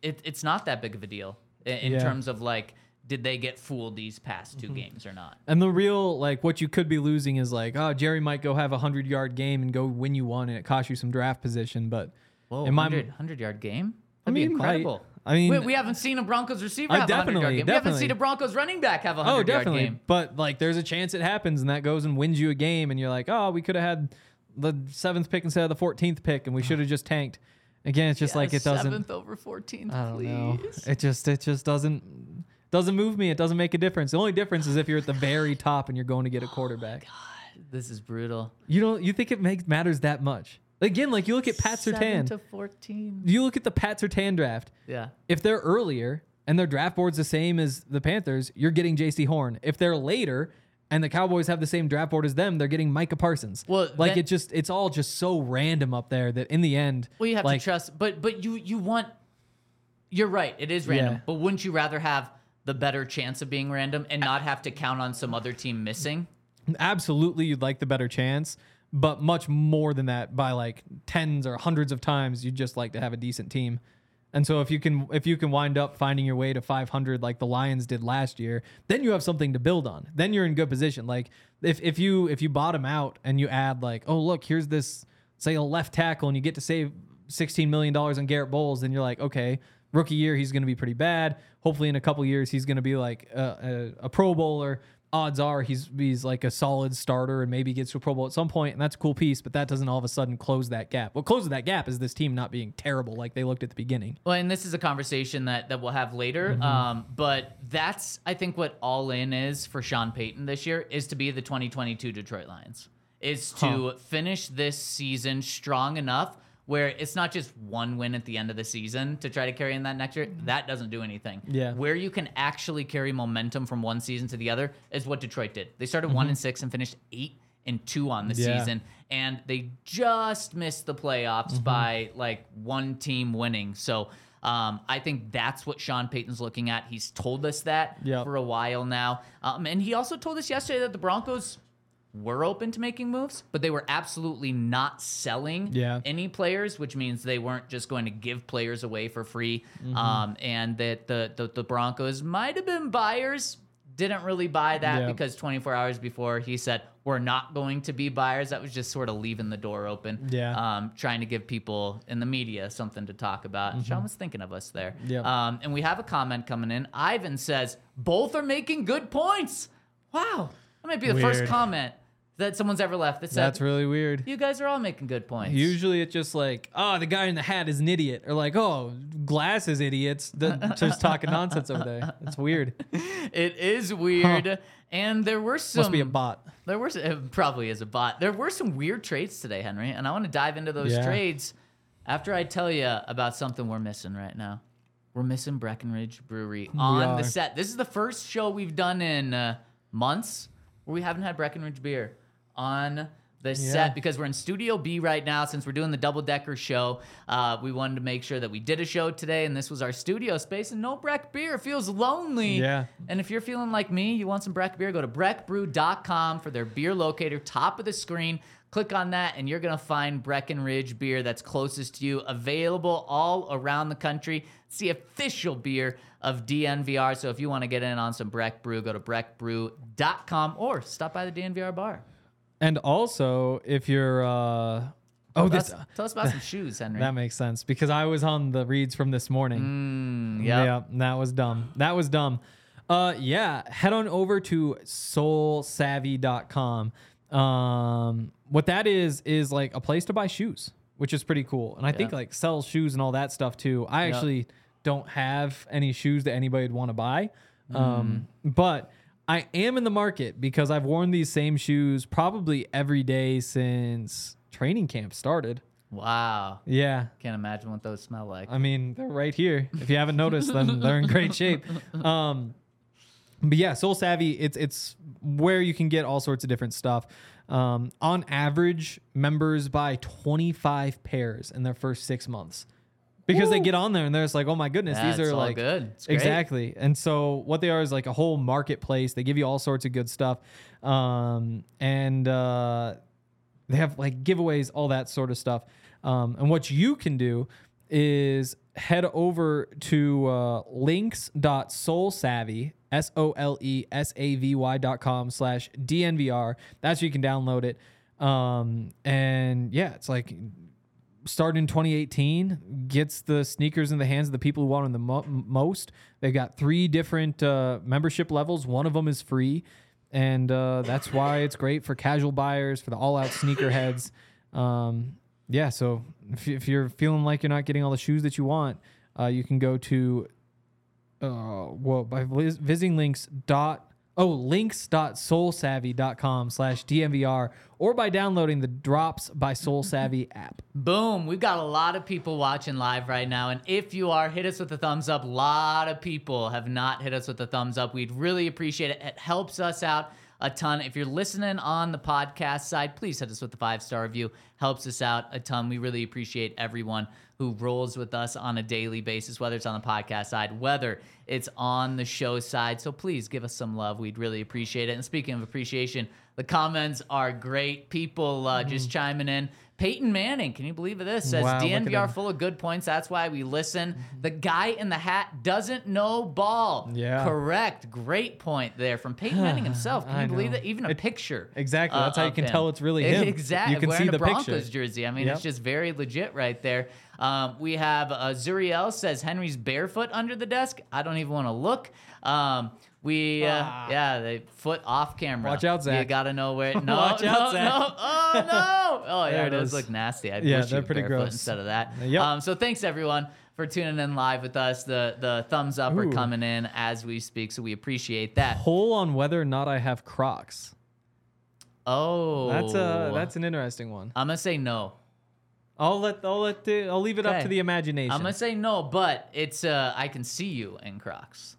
it, it's not that big of a deal in, in Yeah. terms of like, did they get fooled these past Mm-hmm. 2 games or not? And the real like what you could be losing is like, oh, Jerry might go have a hundred yard game and go win you one, and it costs you some draft position. But Whoa, in my 100, 100 yard game? I That'd be mean, incredible. I mean- we, we haven't seen a Broncos receiver Uh, have a 100 yard game. definitely. We haven't seen a Broncos running back have a 100 oh, yard definitely. game. But like, there's a chance it happens, and that goes and wins you a game, and you're like, oh, we could have had the seventh pick instead of the fourteenth pick, and we should have just tanked. Again, it's just like it doesn't. Seventh over 14th, I don't please. know. It just it just doesn't doesn't move me. It doesn't make a difference. The only difference is if you're at the very top and you're going to get a oh quarterback. God, This is brutal. You don't you think it makes matters that much? Again, like you look at Pat Seven Surtain. to 14. You look at the Pat Surtain draft. Yeah. If they're earlier and their draft board's the same as the Panthers, you're getting Jaycee Horn. If they're later and the Cowboys have the same draft board as them, they're getting Micah Parsons. Well, like then- it just it's all just so random up there that in the end, Well, you have like, to trust, but but you you want. You're right. It is random, Yeah. but wouldn't you rather have the better chance of being random and not have to count on some other team missing? absolutely you'd like the better chance but much more than that by like tens or hundreds of times you'd just like to have a decent team. And so if you can if you can wind up finding your way to 500 like the lions did last year then you have something to build on. Then you're in good position. Like if, if you if you bottom out and you add like oh look here's this say a left tackle and you get to save 16 million dollars on Garett Bolles then you're like okay rookie year he's going to be pretty bad hopefully in a couple years he's going to be like a, a, a pro bowler odds are he's he's like a solid starter and maybe gets to a Pro Bowl at some point, and that's a cool piece. But that doesn't all of a sudden close that gap. What closes that gap is this team not being terrible like they looked at the beginning. Well, and this is a conversation that, that we'll have later. Mm-hmm. Um, but that's I think what all in is for Sean Payton this year is to be the 2022 Detroit Lions. Is to finish this season strong enough where it's not just one win at the end of the season to try to carry in that next year. That doesn't do anything. Yeah. Where you can actually carry momentum from one season to the other is what Detroit did. They started one and six and finished eight and two on the Mm-hmm. Yeah. season and they just missed the playoffs Mm-hmm. by like one team winning. So um, I think that's what Sean Payton's looking at. He's told us that Yep. for a while now, um, and he also told us yesterday that the Broncos were open to making moves, but they were absolutely not selling Yeah. any players, which means they weren't just going to give players away for free. Mm-hmm. Um, and that the, the the Broncos might have been buyers. Didn't really buy that Yeah. because 24 hours before he said we're not going to be buyers. That was just sort of leaving the door open. Yeah. Um, trying to give people in the media something to talk about. And Sean was thinking of us there. Yep. Um, and we have a comment coming in. Ivan says both are making good points. Wow, that might be the first comment that someone's ever left that said That's really weird. you guys are all making good points. Usually it's just like, oh, the guy in the hat is an idiot, or like, oh, glass is idiots. The- just talking nonsense over there. It's weird. it is weird. And there were some Must be a bot. There were it probably is a bot. There were some weird trades today, Henry, and I want to dive into those Yeah. trades after I tell you about something we're missing right now. We're missing Breckenridge Brewery on are. the set. This is the first show we've done in uh, months where we haven't had Breckenridge beer on the set because we're in Studio B right now. Since we're doing the double decker show, uh, we wanted to make sure that we did a show today, and this was our studio space. And no Breck beer It feels lonely. Yeah. And if you're feeling like me, you want some Breck beer, go to breckbrew.com for their beer locator, top of the screen. Click on that, and you're going to find Breckenridge beer that's closest to you, available all around the country. It's the official beer of DNVR. So if you want to get in on some Breck Brew, go to breckbrew.com or stop by the DNVR bar. And also, if you're, uh, oh, Tell this us, tell us about some shoes, Henry. that makes sense because I was on the reads from this morning. Mm, yep. Yeah, that was dumb. That was dumb. Uh, yeah, head on over to solesavy.com. Um, what that is is like a place to buy shoes, which is pretty cool. And I think like sells shoes and all that stuff too. I Yep. actually don't have any shoes that anybody would want to buy. Mm. Um, but I am in the market because I've worn these same shoes probably every day since training camp started. Wow. Yeah. Can't imagine what those smell like. I mean, they're right here. If you haven't noticed, then they're in great shape. Um, but yeah, SoleSavy, it's it's where you can get all sorts of different stuff. Um, on average, members buy 25 pairs in their first six months because they get on there and they're just like, oh my goodness, Yeah, these it's are all like good. It's great. exactly. And so what they are is like a whole marketplace. They give you all sorts of good stuff, um, and uh, they have like giveaways, all that sort of stuff. Um, and what you can do is head over to uh, links.solesavy, S O L E S A V Y dot com slash DNVR. That's where you can download it. Um, and yeah, it's like started in 2018 gets the sneakers in the hands of the people who want them the mo- most. They've got three different uh, membership levels. One of them is free. And uh, that's why it's great for casual buyers for the all-out sneakerheads. Um, yeah so if, if you're feeling like you're not getting all the shoes that you want uh, you can go to uh, well by vis- visiting links dot oh links.solesavy.com slash dnvr or by downloading the drops by SoleSavy app Boom. We've got a lot of people watching live right now. And if you are, hit us with a thumbs up. A lot of people have not hit us with a thumbs up. We'd really appreciate it. It helps us out a ton. If you're listening on the podcast side, please hit us with a five star review. Helps us out a ton. We really appreciate everyone who rolls with us on a daily basis, whether it's on the podcast side, whether it's on the show side. So please give us some love. We'd really appreciate it. And speaking of appreciation, the comments are great. People uh, just chiming in. Peyton Manning, can you believe this? Says Wow, DNVR full of good points. That's why we listen. The guy in the hat doesn't know ball. Yeah. Correct. Great point there from Peyton Manning himself. Can you believe that? Even a It- picture. exactly. uh, That's how you can him. tell it's really him. Exactly. You can Wearing see a the Broncos picture. jersey. I mean, Yep. it's just very legit right there. Um, we have uh, Zuriel says Henry's barefoot under the desk. I don't even want to look. Um, we uh, yeah, they foot off camera. Ah. Watch out, Zach. You gotta know where. No, Watch no, out, Zach. no. Oh no! Oh yeah, it those look nasty. I'd Yeah, they're pretty gross. instead of that. Yep. Um, so thanks everyone for tuning in live with us. The the thumbs up are coming in as we speak, so we appreciate that. Poll on whether or not I have Crocs. Oh, That's a that's an interesting one. I'm gonna say no. I'll let I'll let the, I'll leave it up to the imagination. I'm gonna say no, but it's uh I can see you in Crocs.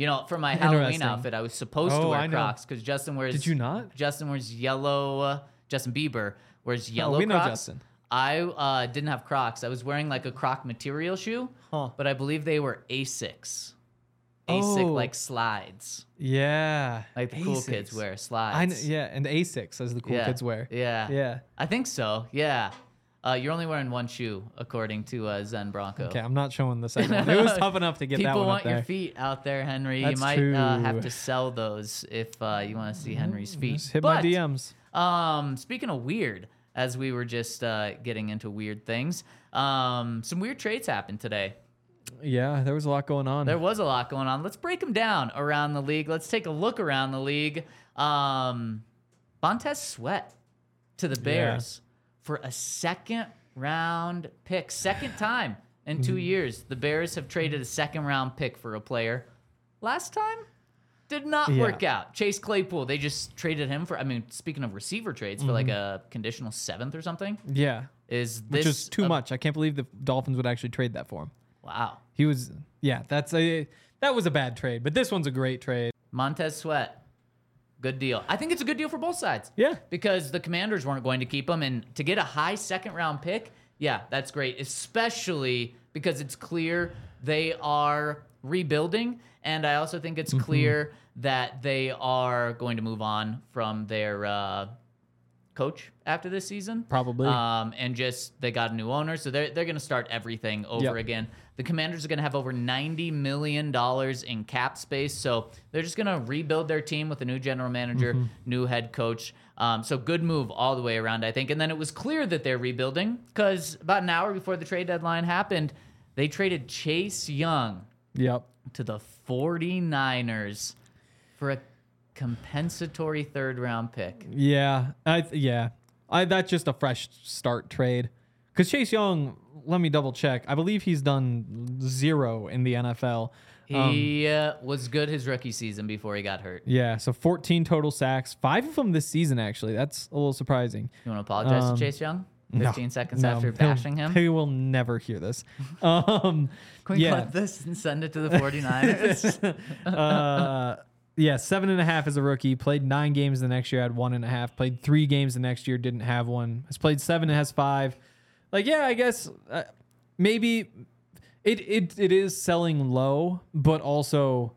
You know, for my Halloween outfit, I was supposed to Oh, wear I. Crocs because Justin wears. Did you not? Justin wears yellow. Uh, Justin Bieber wears yellow Oh, we know Justin. I uh, didn't have Crocs. I was wearing like a Croc material shoe, Huh. but I believe they were Asics. Asic Oh. like slides, Yeah. like the cool kids wear I slides. kn- yeah, and Asics as the cool yeah. kids wear. Yeah, Yeah. I think so. Yeah. Uh, you're only wearing one shoe, according to uh, Zen Bronco. Okay, I'm not showing the second one. It was tough enough to get People that one want up there. your feet out there, Henry. That's you might uh, have to sell those if uh, you want to see Henry's feet. Just hit but, my DMs. Um, speaking of weird, as we were just uh, getting into weird things, um, some weird trades happened today. Yeah, there was a lot going on. There was a lot going on. Let's break them down around the league. Let's take a look around the league. Um, Montez Sweat to the Bears for a second round pick. Second time in two mm-hmm. years, the Bears have traded a second round pick for a player. Last time did not Yeah. work out. Chase Claypool, they just traded him for. I mean, speaking of receiver trades, for like mm-hmm. a conditional seventh or something. yeah, Is which this is too a- much. I can't believe the Dolphins would actually trade that for him. Wow. He was yeah, that's a that was a bad trade, but this one's a great trade. Montez Sweat, good deal. I think it's a good deal for both sides. Yeah. Because the Commanders weren't going to keep him, and to get a high second round pick, yeah, that's great. Especially because it's clear they are rebuilding, and I also think it's clear that they are going to move on from their uh, coach after this season. Probably. Um, and just they got a new owner, so they're they're going to start everything over Yep. again. The Commanders are going to have over ninety million dollars in cap space, so they're just going to rebuild their team with a new general manager, Mm-hmm. new head coach. Um, so good move all the way around, I think. And then it was clear that they're rebuilding because about an hour before the trade deadline happened, they traded Chase Young Yep. to the 49ers for a compensatory third round pick. Yeah, I th- yeah, I that's just a fresh start trade. Because Chase Young, let me double check. I believe he's done zero in the NFL. Um, He uh, was good his rookie season before he got hurt. yeah, so 14 total sacks, five of them this season. Actually, that's a little surprising. You want to apologize Um, to Chase Young? No, 15 seconds no, after bashing him? he will never hear this. Um, Can we yeah, cut this and send it to the 49ers? uh, yeah, seven and a half as a rookie. Played nine games the next year, had one and a half. Played three games the next year, didn't have one. Has played seven and has five. Like, yeah, I guess uh, maybe it, it it is selling low, but also,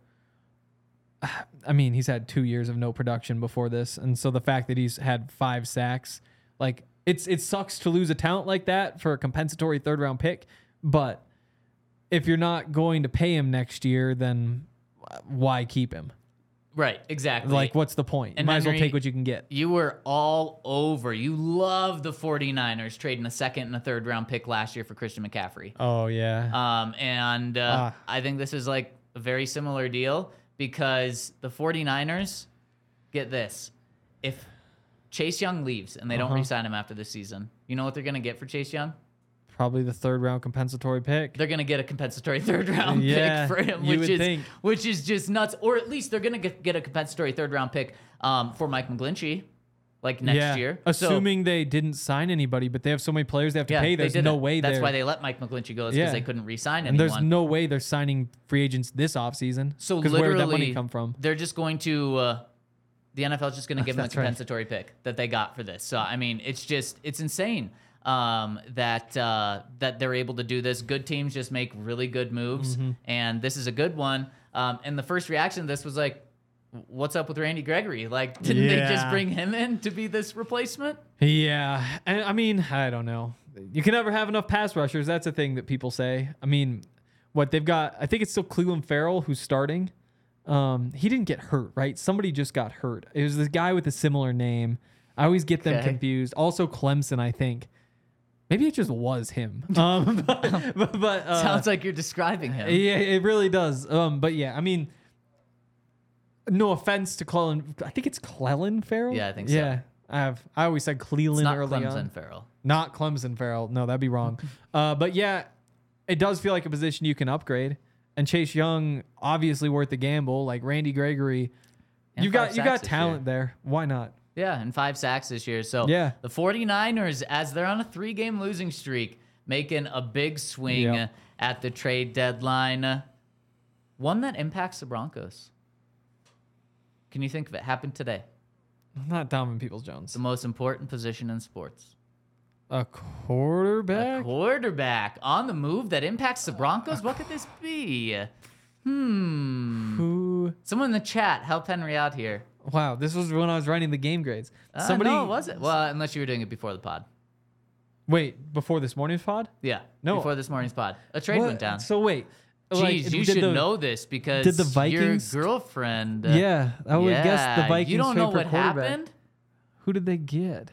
I mean, he's had two years of no production before this, and so the fact that he's had five sacks, like it's it sucks to lose a talent like that for a compensatory third round pick, but if you're not going to pay him next year, then why keep him? Right, exactly. Like, what's the point? And Might as well Henry- take what you can get. You were all over. You love the 49ers trading a second and a third round pick last year for Christian McCaffrey. Oh yeah, Um, and uh, Ah. I think this is like a very similar deal because the 49ers get this. If Chase Young leaves and they don't Uh-huh. re sign him after this season, you know what they're going to get for Chase Young? Probably the third round compensatory pick. They're gonna get a compensatory third round Yeah, pick for him, which is think. which is just nuts. Or at least they're gonna get, get a compensatory third round pick um, for Mike McGlinchey, like next yeah, year. So- assuming they didn't sign anybody, but they have so many players they have to yeah, pay. There's no way. That's why they let Mike McGlinchey go, because Yeah. they couldn't re-sign and there's no way they're signing free agents this offseason. so literally, where would that money come from? They're just going to. Uh, the NFL's just going to give them a That's right. compensatory pick that they got for this. So I mean, it's just it's insane um, that uh, that they're able to do this. Good teams just make really good moves, Mm-hmm. and this is a good one. Um, and the first reaction to this was like, "What's up with Randy Gregory? Like, didn't they just bring him in to be this replacement?" Yeah, and I mean, I don't know. You can never have enough pass rushers. That's a thing that people say. I mean, what they've got, I think it's still Cleveland Ferrell who's starting. Um, he didn't get hurt, right? Somebody just got hurt. It was this guy with a similar name. I always get them Okay. confused. Also, Clemson, I think. Maybe it just was him. Um, but but, but, uh, Sounds like you're describing him. yeah, it really does. Um, but yeah, I mean, no offense to Clelin. I think it's Clelin Ferrell. Yeah, I think so. Yeah, I have. I always said Cleveland It's not early Clemson on. Ferrell. Not Clemson Ferrell. No, that'd be wrong. uh, but yeah, it does feel like a position you can upgrade. And Chase Young, obviously worth the gamble. Like Randy Gregory, And you got you sacks got talent there. Why not? Yeah, and five sacks this year. So Yeah. the 49ers, as they're on a three game losing streak, making a big swing Yep. at the trade deadline. One that impacts the Broncos. Can you think of it? Happened today. Not Donovan Peoples Jones. The most important position in sports. A quarterback? A quarterback. quarterback on the move that impacts the Broncos. What could this be? Hmm. Who? Someone in the chat help Henry out here. Wow, this was when I was writing the game grades. Uh, Somebody no, was it? Well, unless you were doing it before the pod. Wait, before this morning's pod? Yeah. No. Before this morning's pod. A trade What? went down. So wait. Jeez, like, you did should the- know this because did the Vikings- your girlfriend. uh, Yeah, I would guess the Vikings. You don't trade know for what quarterback. happened? Who did they get?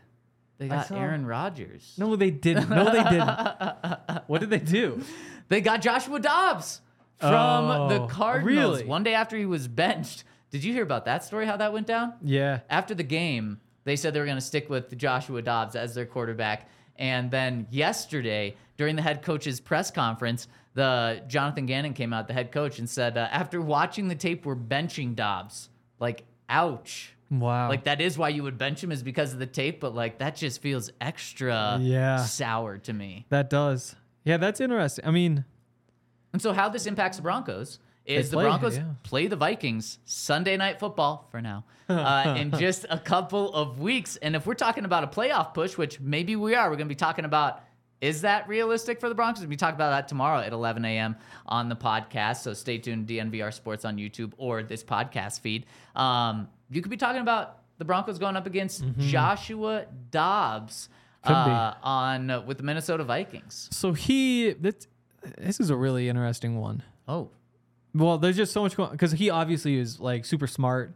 They got saw- Aaron Rodgers. No, they didn't. No, they didn't. what did they do? They got Joshua Dobbs from the Oh, Cardinals really? one day after he was benched. Did you hear about that story? How that went down? Yeah. After the game, they said they were going to stick with Joshua Dobbs as their quarterback. And then yesterday, during the head coach's press conference, the Jonathan Gannon came out, the head coach, and said, uh, after watching the tape, we're benching Dobbs. Like, ouch. Wow. Like that is why you would bench him is because of the tape, but like that just feels extra Yeah. sour to me. that does. Yeah, that's interesting. I mean, And so how this impacts the Broncos is the play, Broncos yeah. play the Vikings Sunday night football for now uh, in just a couple of weeks. And if we're talking about a playoff push, which maybe we are, we're going to be talking about is that realistic for the Broncos? We talk about that tomorrow at 11 a.m. on the podcast. So stay tuned, DNVR Sports on YouTube or this podcast feed. Um, you could be talking about the Broncos going up against Joshua Dobbs Mm-hmm. Could be. uh, on uh, with the Minnesota Vikings. so he. This is a really interesting one. Oh, Well, there's just so much going because he obviously is like super smart.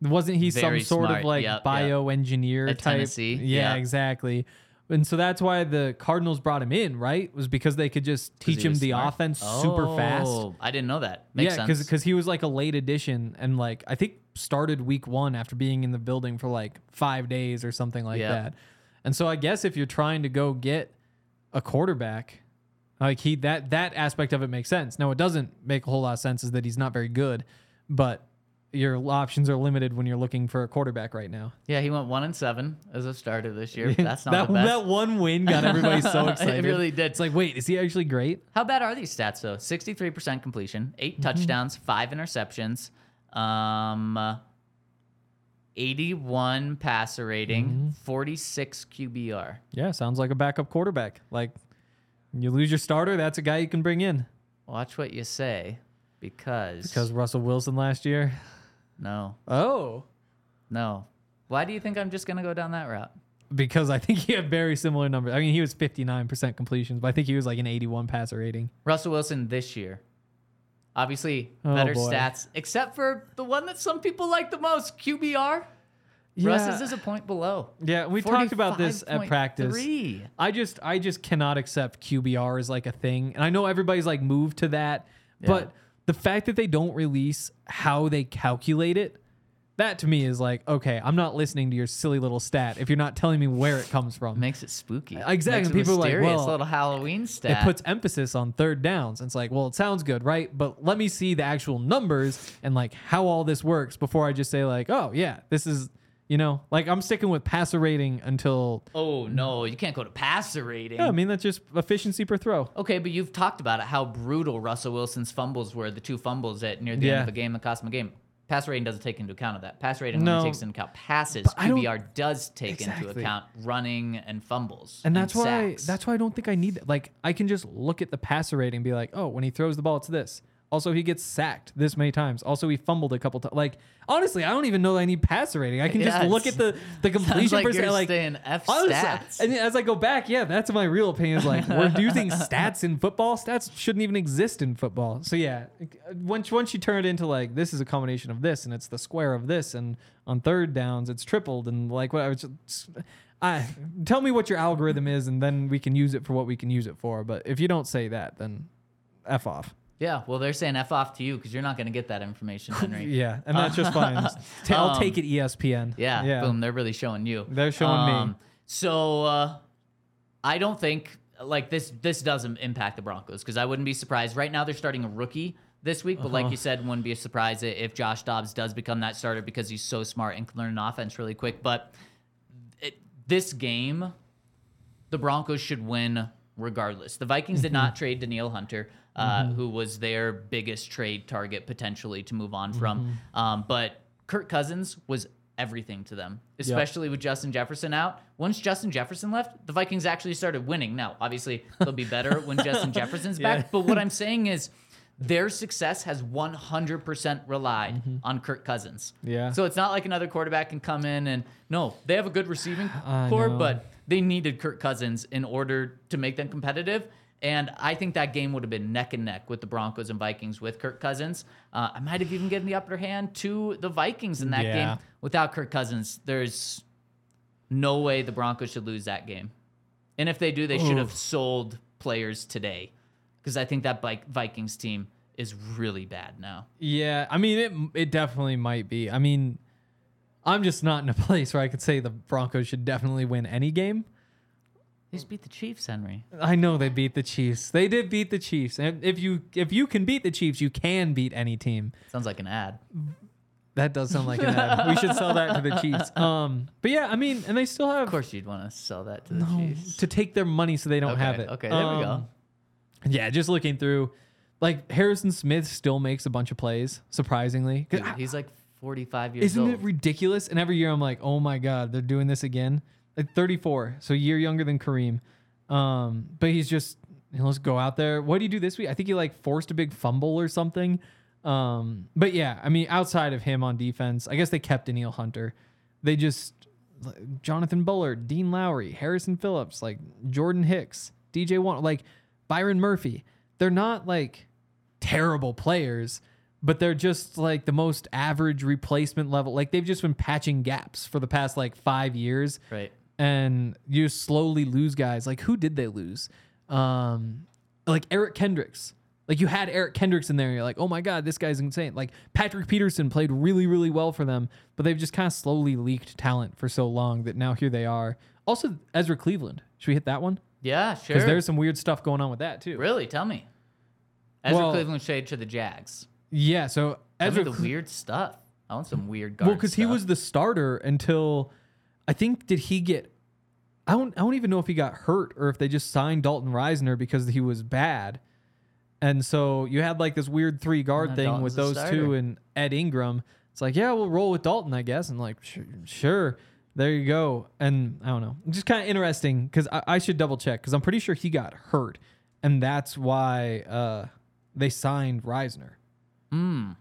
Wasn't he Very some sort smart. of like Yep, yep. bioengineer At type? Tennessee, Yeah, yeah. exactly. And so that's why the Cardinals brought him in, right? Was because they could just teach he him was the smart? offense oh, super fast. Oh, I didn't know that. Makes yeah, sense. because he was like a late addition and like I think started week one after being in the building for like five days or something like Yeah. that. And so I guess if you're trying to go get a quarterback, like he that that aspect of it makes sense. Now it doesn't make a whole lot of sense is that he's not very good, but your options are limited when you're looking for a quarterback right now. yeah, he went one and seven as a starter this year. That's not that, the best. that one win got everybody so excited. it really did. It's like, wait, is he actually great? How bad are these stats though? Sixty-three percent completion, 8 Mm-hmm. touchdowns, five interceptions, um, eighty-one passer rating, Mm-hmm. forty-six QBR. Yeah, sounds like a backup quarterback. Like you lose your starter, that's a guy you can bring in. Watch what you say, because Because Russell Wilson last year. no, Oh. no. Why do you think I'm just gonna go down that route? Because I think he had very similar numbers. I mean, he was 59% completions, but I think he was like an 81 passer rating. Russell Wilson this year. Obviously, Oh, better boy. stats, except for the one that some people like the most, QBR. Russ's is a point below. Yeah, we talked about this at practice. 45.3. I just I just cannot accept QBR as like a thing. And I know everybody's like moved to that, but the fact that they don't release how they calculate it, that to me is like, okay, I'm not listening to your silly little stat if you're not telling me where it comes from. Makes it spooky. Exactly. It People are like, well, little Halloween stat. it puts emphasis on third downs. And It's like, well, it sounds good, right? But let me see the actual numbers and like how all this works before I just say like, oh yeah, this is, you know, like I'm sticking with passer rating until. oh no, you can't go to passer rating. Yeah, I mean that's just efficiency per throw. okay, but you've talked about it, how brutal Russell Wilson's fumbles were, the two fumbles at near the end of a game that cost him a game. Passer rating doesn't take into account of that. Passer rating No. only takes into account passes. I QBR does take into account running and fumbles. And that's why sacks. that's why I don't think I need that. Like I can just look at the passer rating and be like, oh, when he throws the ball, it's this. Also, he gets sacked this many times. Also, he fumbled a couple times. Like honestly, I don't even know that I need passer rating. I can Yeah, just look at the the completion like percent. Like F honestly, stats. And as I go back, yeah, that's my real opinion. Is like we're using stats in football. Stats shouldn't even exist in football. So yeah, once once you turn it into like this is a combination of this and it's the square of this and on third downs it's tripled and like whatever. Just- I tell me what your algorithm is, and then we can use it for what we can use it for. But if you don't say that, then f off. Yeah, well, they're saying f off to you because you're not going to get that information, Henry. Yeah, and that's just fine. I'll Um, take it, ESPN. Yeah, yeah. boom, they're really showing you. Um, They're showing me. So uh, I don't think like this this doesn't impact the Broncos because I wouldn't be surprised. Right now they're starting a rookie this week, but Uh-huh. like you said, wouldn't be a surprise if Josh Dobbs does become that starter because he's so smart and can learn an offense really quick. But it, this game, the Broncos should win regardless. The Vikings did Mm-hmm. not trade Danielle Hunter, uh, who was their biggest trade target potentially to move on from. Mm-hmm. Um, but Kirk Cousins was everything to them, especially with Justin Jefferson out. Once Justin Jefferson left, the Vikings actually started winning. Now, obviously, they'll be better when Justin Jefferson's back. But what I'm saying is, their success has 100% relied on Kirk Cousins. Mm-hmm. Yeah. So it's not like another quarterback can come in and no, they have a good receiving core, but they needed Kirk Cousins in order to make them competitive. And I think that game would have been neck and neck with the Broncos and Vikings with Kirk Cousins. Uh, I might have even given the upper hand to the Vikings in that Yeah. game. Without Kirk Cousins, there's no way the Broncos should lose that game. And if they do, they should have sold players today because I think that Vi- Vikings team is really bad now. Yeah, I mean it. It definitely might be. I mean, I'm just not in a place where I could say the Broncos should definitely win any game. They just beat the Chiefs, Henry. I know they beat the Chiefs. They did beat the Chiefs, and if you if you can beat the Chiefs, you can beat any team. Sounds like an ad. That does sound like an ad. We should sell that to the Chiefs. Um, but yeah, I mean, and they still have Of course, you'd want to sell that to the Chiefs. to take their money so they don't Okay, have it. okay, there we go. Um, Yeah, just looking through, like Harrison Smith still makes a bunch of plays, Surprisingly, Dude, I- he's like 45 years old. Isn't old. it ridiculous? And every year I'm like, oh my god, they're doing this again. Like 34, so a year younger than Kareem. Um, but he's just you know, let's go out there. What did he do this week? I think he like forced a big fumble or something. Um, but yeah, I mean, outside of him on defense, I guess they kept Danielle Hunter. They just Jonathan Bullard, Dean Lowry, Harrison Phillips, like Jordan Hicks, DJ Wonnum, like Byron Murphy. They're not like terrible players, but they're just like the most average replacement level. Like they've just been patching gaps for the past like five years. right. And you slowly lose guys. Like who did they lose? Um, like Eric Kendricks. Like you had Eric Kendricks in there, and you're like, oh my god, this guy's insane. Like Patrick Peterson played really, really well for them, but they've just kind of slowly leaked talent for so long that now here they are. Also, Ezra Cleveland. Should we hit that one? Yeah, sure. Because there's some weird stuff going on with that too. Really? Tell me. Ezra Well- Cleveland shade to the Jags. Yeah. So Tell Ezra me the Cle- weird stuff. I want some weird guard Well, because he was the starter until I think did he get I don't I don't even know if he got hurt or if they just signed Dalton Risner because he was bad. And so you had like this weird three guard thing Dalton's with those two and Ed Ingram. It's like, yeah, we'll roll with Dalton, I guess. And like, sure, sure. there you go. And I don't know, just kind of interesting because I, I should double check because I'm pretty sure he got hurt, and that's why uh, they signed Risner. Hmm.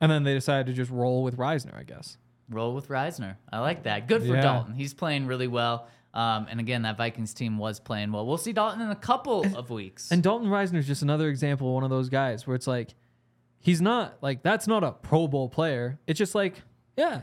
And then they decided to just roll with Risner, I guess. Roll with Risner. I like that. Good for Yeah. Dalton. He's playing really well. Um, and again, that Vikings team was playing well. We'll see Dalton in a couple of weeks. And Dalton Risner is just another example of one of those guys where it's like, he's not like that's not a Pro Bowl player. It's just like, yeah,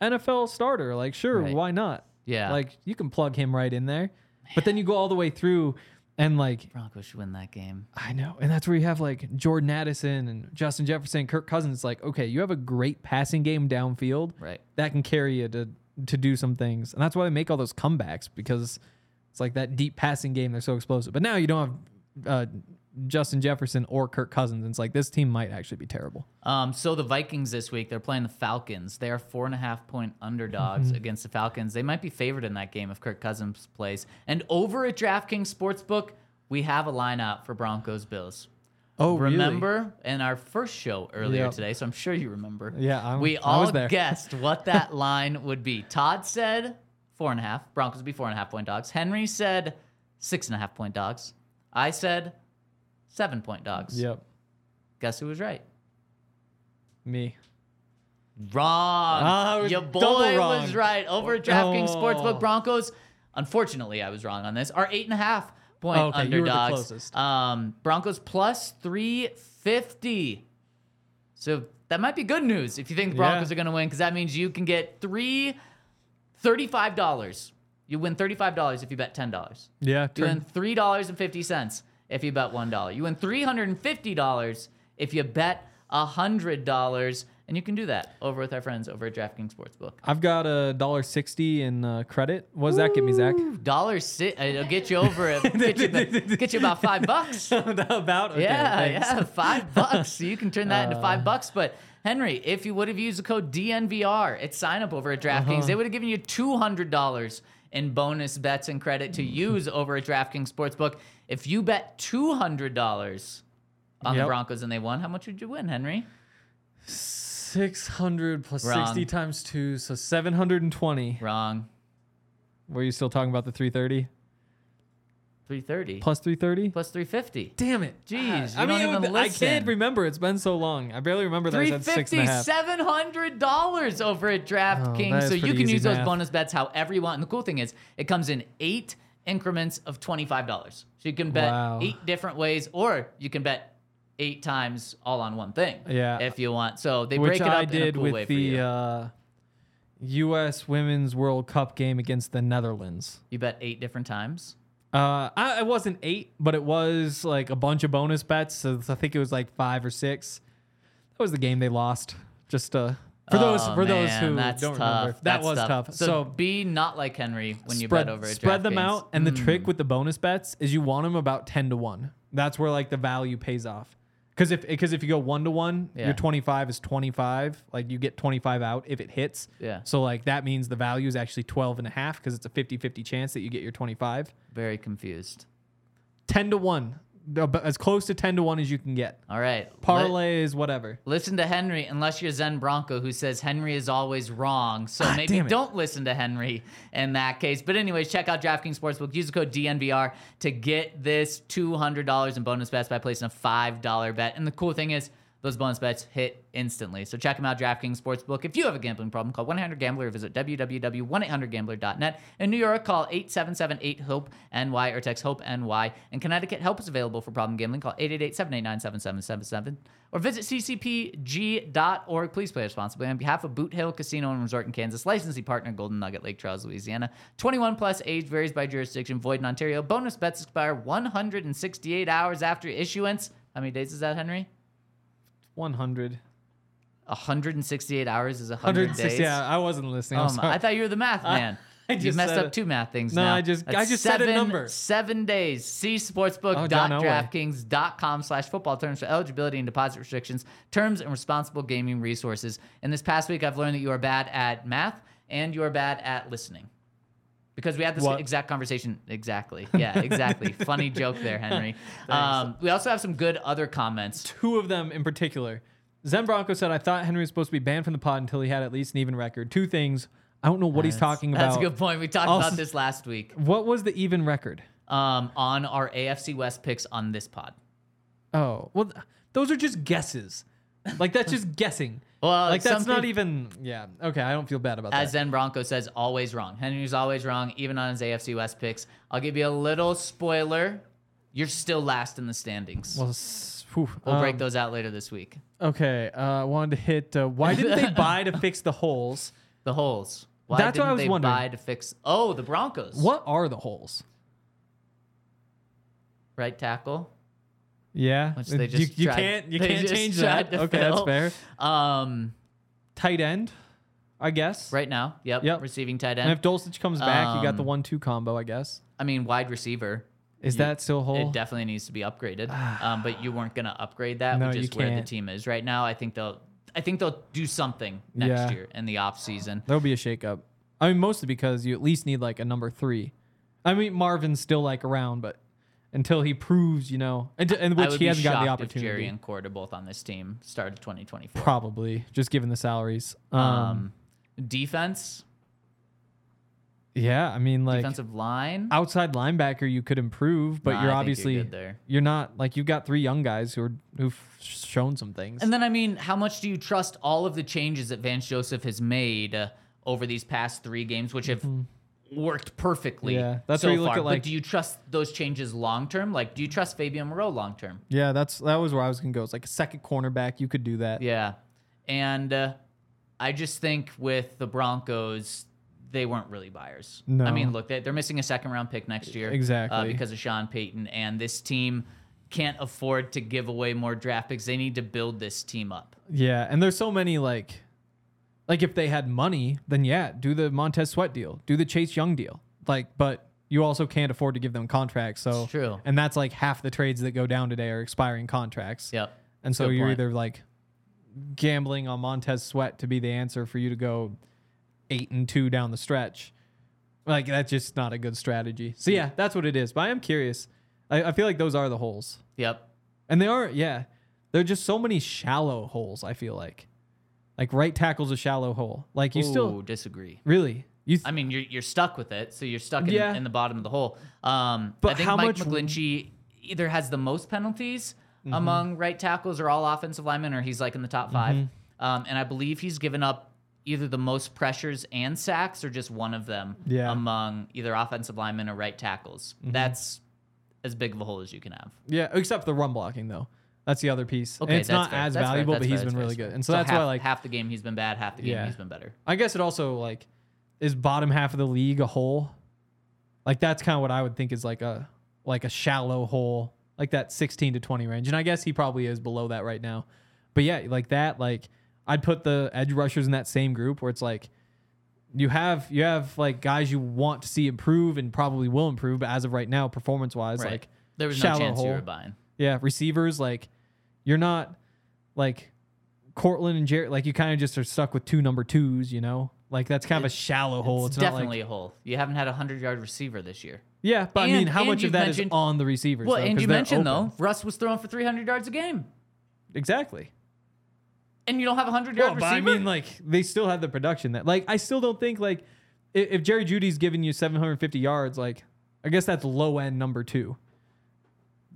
NFL starter. Like, sure, Right. why not? Yeah. like you can plug him right in there. But then you go all the way through, and like Broncos should win that game. I know, and that's where you have like Jordan Addison and Justin Jefferson, Kirk Cousins. It's like, okay, you have a great passing game downfield, Right. That can carry you to to do some things, and that's why they make all those comebacks because it's like that deep passing game. They're so explosive. But now you don't have uh, Justin Jefferson or Kirk Cousins. And it's like this team might actually be terrible. Um, so the Vikings this week, they're playing the Falcons. They are four and a half point underdogs Mm-hmm. against the Falcons. They might be favored in that game if Kirk Cousins plays. And over at DraftKings Sportsbook, we have a line out for Broncos Bills. Oh, really? remember in our first show earlier Yep. today, so I'm sure you remember. Yeah, I'm- we all guessed what that line would be. Todd said four and a half. Broncos would be four and a half point dogs. Henry said six and a half point dogs. I said seven point dogs. Yep, Guess who was right? me. Wrong. Was Your boy wrong. was right. Over at DraftKings Oh. Sportsbook Broncos. Unfortunately, I was wrong on this. Are eight and a half point Okay, you were the underdogs. closest. Um, Broncos plus three fifty. So that might be good news if you think the Yeah. Broncos are going to win, because that means you can get three thirty-five dollars. You win thirty-five dollars if you bet ten dollars. Yeah. You win three dollars and fifty cents if you bet one dollar. You win three hundred and fifty dollars if you bet hundred dollars, and you can do that over with our friends over at DraftKings Sportsbook. I've got a dollar sixty in uh, credit. What does that get me, Zach? Dollar si- uh, It'll get you over it. Get you, the- get you about five bucks. About okay, yeah, thanks. yeah, five bucks. So you can turn that into Uh. five bucks. But Henry, if you would have used the code DNVR at sign up over at DraftKings, Uh-huh. they would have given you two hundred dollars in bonus bets and credit to use over at DraftKings Sportsbook. If you bet two hundred dollars on the Broncos and they won, how much would you win, Henry? Six hundred plus sixty times two, so seven hundred and twenty. Wrong. Were you still talking about the 330 plus 330 plus 350 Damn it! Jeez, I you mean, don't it even would- I can't remember. It's been so long. I barely remember that I said six and a 350 half. 700 dollars over at DraftKings. Oh, so you can use those bonus bets however you want. And the cool thing is, it comes in eight increments of $25. So you can bet Wow. eight different ways, or you can bet eight times all on one thing. Yeah. If you want. So they break Which it up I in a did cool way with for the you. uh, U.S. Women's World Cup game against the Netherlands. you bet eight different times. Uh, I, it wasn't eight, but it was like a bunch of bonus bets. So I think it was like five or six. That was the game they lost. Just uh, for those Oh, for those who that's don't tough. remember, that That's was tough. So, So, be not like Henry when you spread, bet over spread them DraftKings. out, and the hmm. trick with the bonus bets is you want them about ten to one. That's where like the value pays off. Because if because if you go one to one, Yeah. your twenty five is twenty five. Like you get twenty five out if it hits. Yeah. So like that means the value is actually 12 and a half because it's a 50-50 chance that you get your twenty five. Very confused. 10 to 1 Ab- as close to 10 to 1 as you can get All right. parlay is whatever Listen to Henry unless you're Zen Bronco who says Henry is always wrong. So Ah, maybe don't listen to Henry in that case. But anyways, check out DraftKings Sportsbook. Use the code DNVR to get this $200 in bonus bets by placing a $5 bet. And the cool thing is those bonus bets hit instantly. So check them out, DraftKings Sportsbook. If you have a gambling problem, call 1-800-GAMBLER or visit www.1800gambler.net. In New York, call 877-8-HOPE-NY or text HOPE-NY. In Connecticut, help is available for problem gambling. Call 888-789-7777 or visit ccpg.org. Please play responsibly. On behalf of Boot Hill Casino and Resort in Kansas, licensee partner Golden Nugget Lake Charles, Louisiana. 21 plus age varies by jurisdiction. Void in Ontario. Bonus bets expire 168 hours after issuance. How many days is that, Henry? 100 168 hours is 100 160 days. yeah i wasn't listening Oh I'm my, sorry. I thought you were the math man. I you just messed up it. two math things No, now. I just- I That's just said a seven, number. Seven days. See Oh, sportsbook.draftkings.com slash football terms for eligibility and deposit restrictions, terms and responsible gaming resources. And this past week, I've learned that you are bad at math and you are bad at listening. Because we had this What? exact conversation. Exactly. Yeah, exactly. Funny joke there, Henry. Um, we also have some good other comments. two of them in particular zen bronco said i thought henry was supposed to be banned from the pod until he had at least an even record two things i don't know what he's talking about That's a good point. We talked Also- about this last week what was the even record um, on our AFC West picks on this pod. oh well th- those are just guesses like that's just guessing Well, like that's not even yeah okay i don't feel bad about that. As Zen Bronco says, always wrong. Henry's always wrong, even on his AFC West picks. I'll give you a little spoiler. You're still last in the standings. well, s- whew, we'll break um, those out later this week. okay uh I wanted to hit uh, why didn't they buy to fix the holes The holes. Why That's what didn't I was they wondering. buy to fix? Oh, the Broncos. what are the holes Right tackle. Yeah Which they you, just you tried- can't you can't change that okay that's fair Um, tight end i guess right now, yep. Yep. Receiving tight end. And if Dulcich comes back, you got the Um, one-two combo, I guess. I mean, wide receiver. Is you- that still whole? It definitely needs to be upgraded. um, but you weren't gonna upgrade that, No, which you is where the can't. team is right now. I think they'll I think they'll do something next Yeah. year in the off season. There'll be a shakeup. I mean, mostly because you at least need like a number three. I mean, Marvin's still like around, but until he proves, you know, and, and which he hasn't gotten the shocked if Jerry opportunity. and Cord are both on this team start of 2024. Probably just given the salaries. Um, Um, defense, yeah, I mean, like defensive line. outside linebacker, you could improve, but Nah, you're you're obviously there. you're not like you've got three young guys who are who've shown some things. And then I mean, how much do you trust all of the changes that Vance Joseph has made uh, over these past three games, which have worked perfectly? Yeah, that's so where you look far. at, like- but do you trust those changes long term? Like, do you trust Fabian Moreau long term? yeah, that's that was where I was gonna go. It's like a second cornerback, you could do that. Yeah. And uh, I just think with the Broncos, they weren't really buyers. No. I mean, look, they, they're missing a second round pick next year. Uh, Exactly. because of Sean Payton. And this team can't afford to give away more draft picks. They need to build this team up. Yeah, and there's so many like, like if they had money, then yeah, do the Montez Sweat deal, do the Chase Young deal. Like, but you also can't afford to give them contracts. So It's true. and that's like half the trades that go down today are expiring contracts. Yep. And so Good you're point. either like gambling on Montez Sweat to be the answer for you to go eight and two down the stretch. Like that's just not a good strategy. So yeah, that's what it is. But I am curious. I, I feel like those are the holes. Yep. And they are, yeah. There are just so many shallow holes, I feel like. Like right tackle's a shallow hole. Like you Ooh, still disagree. really you th- I mean, you're you're stuck with it, so you're stuck in, Yeah. in the bottom of the hole. Um, But I think how Mike much- McGlinchey either has the most penalties Mm-hmm. among right tackles or all offensive linemen, or he's like in the top 5 Um, and I believe he's given up either the most pressures and sacks, or just one of them Yeah. Mm-hmm. among either offensive linemen or right tackles. That's as big of a hole as you can have. yeah, except the run blocking though. That's the other piece. And Okay, it's that's not fair. as That's fair. valuable, That's but fair. he's That's been fair. really good. And so, So that's half, why like half the game he's been bad, half the game Yeah. he's been better. I guess it also like is bottom half of the league a hole? Like that's kind of what I would think is like a like a shallow hole, like that 16 to 20 range. And I guess he probably is below that right now. But yeah, like that, like I'd put the edge rushers in that same group where it's like you have you have like guys you want to see improve and probably will improve, but as of right now, performance wise, Right. like there was no shallow chance you hole. were buying. Yeah, receivers like you're not like Courtland and Jarrett. Like you kind of just are stuck with two number twos. You know, like that's kind of a shallow hole. It's, It's, not definitely like a hole. You haven't had a hundred yard receiver this year. yeah, but I mean, how much of that is on the receivers? Well, though, and you mentioned open. though, Russ was throwing for 300 yards a game, exactly. and you don't have a 100 Well, yard but receiver. I mean, like they still have the production that like I still don't think like if, if Jerry Jeudy's giving you 750 yards, like I guess that's low end number two.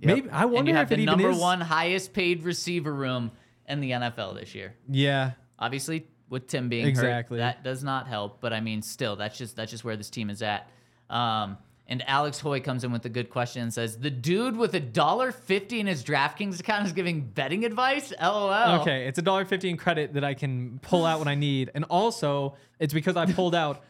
Yep. maybe- I wonder you have if the it even number is- one highest paid receiver room in the NFL this year. Yeah, Obviously, with Tim being Exactly. hurt, that does not help. But I mean, still, that's just that's just where this team is at. Um, and Alex Hoy comes in with a good question and says, "The dude with a dollar fifty in his DraftKings account is giving betting advice." LOL. Okay, it's a dollar fifty in credit that I can pull out when I need, and also it's because I pulled out.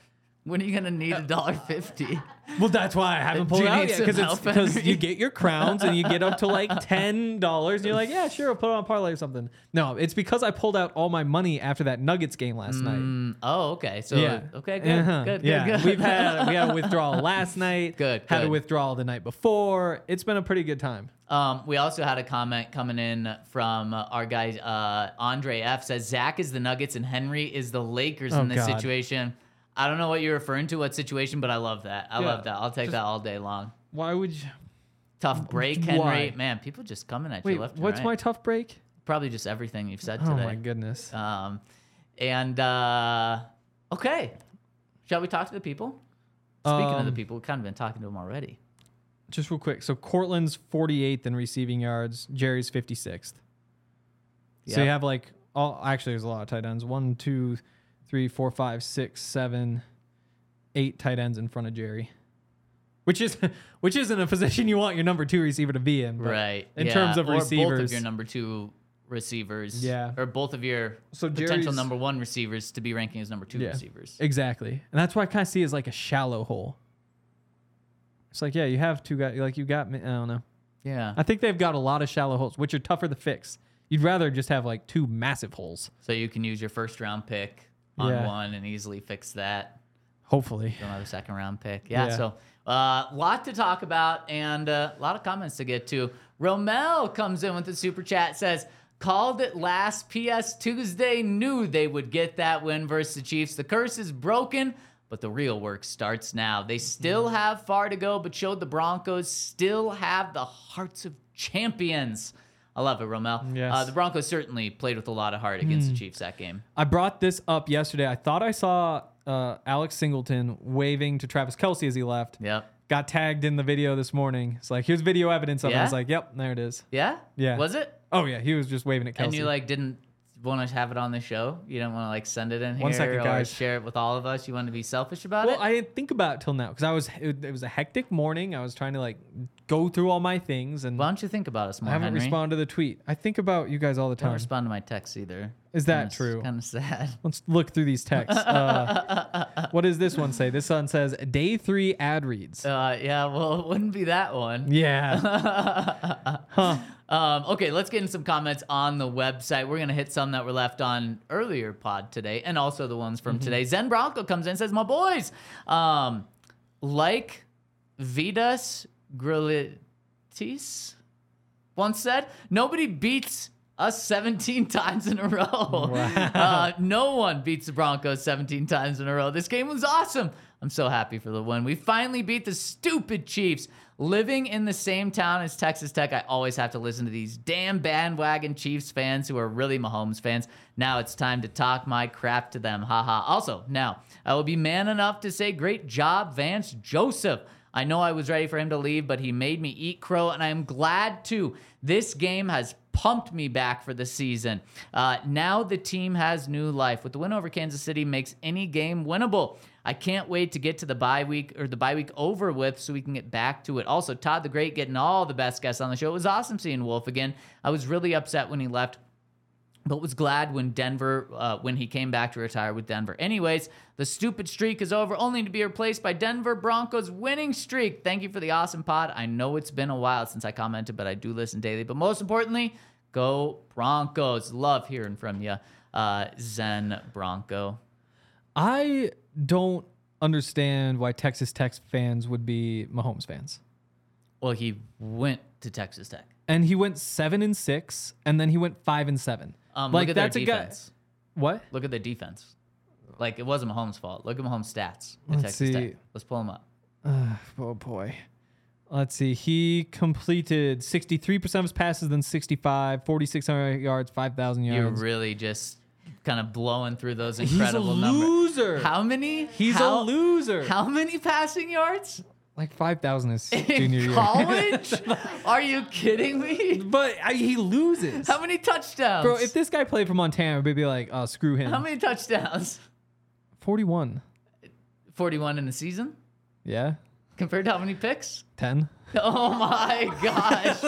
When are you gonna need a dollar fifty? Well, that's why I haven't Do pulled you it out need yet some because it's help, because Henry? you get your crowns and you get up to like ten dollars, and you're like, yeah, sure, I'll put it on parlay or something. No, it's because I pulled out all my money after that Nuggets game last night. Mm, oh, okay. So Yeah. okay, good, Uh-huh. good, good, yeah. good. We've had we had a withdrawal last night. Good, Had a good. withdrawal the night before. It's been a pretty good time. Um, we also had a comment coming in from uh, our guy uh, Andre F says Zach is the Nuggets and Henry is the Lakers Oh, in this God. situation. I don't know what you're referring to, what situation, but I love that. I Yeah, love that. I'll take that all day long. Why would you? Tough break, Henry. Why? Man, people just coming at Wait, you left what's right. my tough break? Probably just everything you've said Oh today. Oh my goodness. Um, and uh, okay, shall we talk to the people? Speaking of the Um, people, we've kind of been talking to them already. Just real quick. So Courtland's 48th in receiving yards. Jerry's 56th. So you have like all actually there's a lot of tight ends. One, two, three, four, five, six, seven, eight tight ends in front of Jerry. Which is which isn't a position you want your number two receiver to be in. but Right. In yeah, terms of or receivers. both of your number two receivers. Yeah. Or both of your So potential Jerry's- number one receivers to be ranking as number two Yeah. receivers. Exactly. And that's why I kind of see as like a shallow hole. It's like, yeah, you have two guys like you got me. I don't know. Yeah. I think they've got a lot of shallow holes, which are tougher to fix. You'd rather just have like two massive holes. So you can use your first round pick on Yeah. one and easily fix that. Hopefully. Don't have a second round pick. Yeah. Yeah. So a uh, lot to talk about and a lot of comments to get to. Romel comes in with the super chat says, Called it last PS Tuesday, knew they would get that win versus the Chiefs. The curse is broken, but the real work starts now. They still have far to go, but showed the Broncos still have the hearts of champions. I love it, Romel. Yes. Uh, the Broncos certainly played with a lot of heart against the Chiefs that game. I brought this up yesterday. I thought I saw uh, Alex Singleton waving to Travis Kelce as he left. Yep. Got tagged in the video this morning. It's like, here's video evidence of it. I was like, yep, there it is. Yeah? Yeah. Was it? Oh, yeah. He was just waving at Kelsey. And you like didn't want to have it on the show? You don't want to like send it in here One second, or guys. share it with all of us? You want to be selfish about Well, it? Well, I didn't think about it till now because I was it, it was a hectic morning. I was trying to like go through all my things and Why don't you think about us more, I haven't Henry? responded to the tweet. I think about you guys all the time. I don't respond to my texts either. Is that true? Kind of sad. Let's look through these texts. Uh, what does this one say? This one says day three ad reads. Uh, yeah, well, it wouldn't be that one. Yeah. huh. Um, okay, let's get in some comments on the website. We're gonna hit some that were left on earlier pod today, and also the ones from today. Zen Bronco comes in and says, "My boys, um, like Vitas Gerulaitis once said, nobody beats." Us 17 times in a row. Uh, no one beats the Broncos 17 times in a row. This game was awesome. I'm so happy for the win. We finally beat the stupid Chiefs. Living in the same town as Texas Tech, I always have to listen to these damn bandwagon Chiefs fans who are really Mahomes fans. Now it's time to talk my crap to them. Haha. Also, now I will be man enough to say, great job, Vance Joseph. I know I was ready for him to leave, but he made me eat crow, and I am glad too. This game has pumped me back for the season. Uh, now the team has new life. With the win over Kansas City, makes any game winnable. I can't wait to get to the bye week or the bye week over with so we can get back to it. Also, Todd the Great getting all the best guests on the show. It was awesome seeing Wolfe again. I was really upset when he left but was glad when Denver, uh, when he came back to retire with Denver. Anyways, the stupid streak is over, only to be replaced by Denver Broncos winning streak. Thank you for the awesome pod. I know it's been a while since I commented, but I do listen daily. But most importantly, go Broncos. Love hearing from you, uh, Zen Bronco. I don't understand why Texas Tech fans would be Mahomes fans. Well, he went to Texas Tech. And he went seven and six, and then he went five and seven. Um, like look at that's their a guy. defense. What? Look at their defense. Like it wasn't Mahomes' fault. Look at Mahomes' stats at Let's Texas see. Tech. Let's pull them up. Oh boy. Let's see. He completed 63% of his passes, then 65, 4,600 yards, 5,000 yards. You're really just kind of blowing through those incredible He's a numbers. loser. How many? He's how, a loser. How many passing yards like 5,000 his in junior year. college? Are you kidding me? but I, he loses. How many touchdowns? Bro, if this guy played for Montana, we'd be like, oh, screw him. How many touchdowns? 41. 41 in a season? Yeah. Compared to how many picks? 10. Oh my gosh.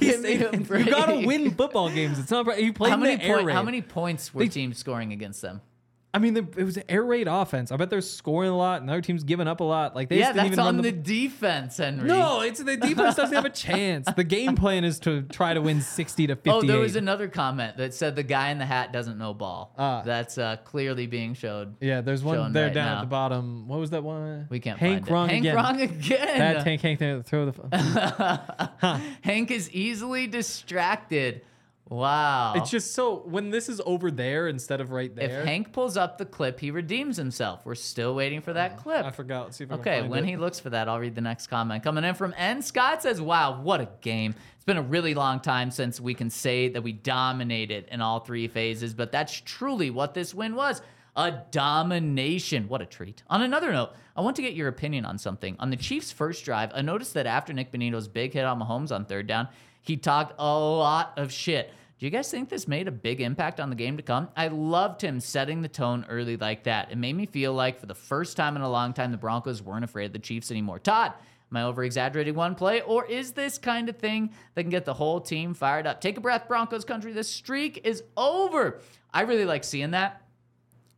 Me a you gotta win football games. It's not. He played How in many, point, how many points were They- teams scoring against them? I mean, it was an air raid offense. I bet they're scoring a lot, and the other team's giving up a lot. Like they yeah, just didn't that's even on the, the. defense, Henry. no, it's the defense doesn't have a chance. The game plan is to try to win sixty to fifty. Oh, there was another comment that said the guy in the hat doesn't know ball. Ah. That's uh, clearly being showed. Yeah, there's one there right down now. at the bottom. What was that one? We can't Hank find it. wrong Hank again. wrong again. That Hank Hank throw the. Hank is easily distracted. Wow. It's just so when this is over there instead of right there. if. Hank pulls up the clip, he redeems himself. We're still waiting for that mm, clip. I forgot. Let's see if I can Okay, when it. he looks for that, I'll read the next comment. Coming in from N. Scott says, Wow, what a game. It's been a really long time since we can say that we dominated in all three phases, but that's truly what this win was. A domination. What a treat. On another note, I want to get your opinion on something. On the Chiefs' first drive, I noticed that after Nik Bonitto's big hit on Mahomes on third down, he talked a lot of shit. Do you guys think this made a big impact on the game to come? I loved him setting the tone early like that. It made me feel like for the first time in a long time, the Broncos weren't afraid of the Chiefs anymore. Todd, am I over exaggerating one play, or is this kind of thing that can get the whole team fired up? Take a breath, Broncos country. The streak is over. I really like seeing that.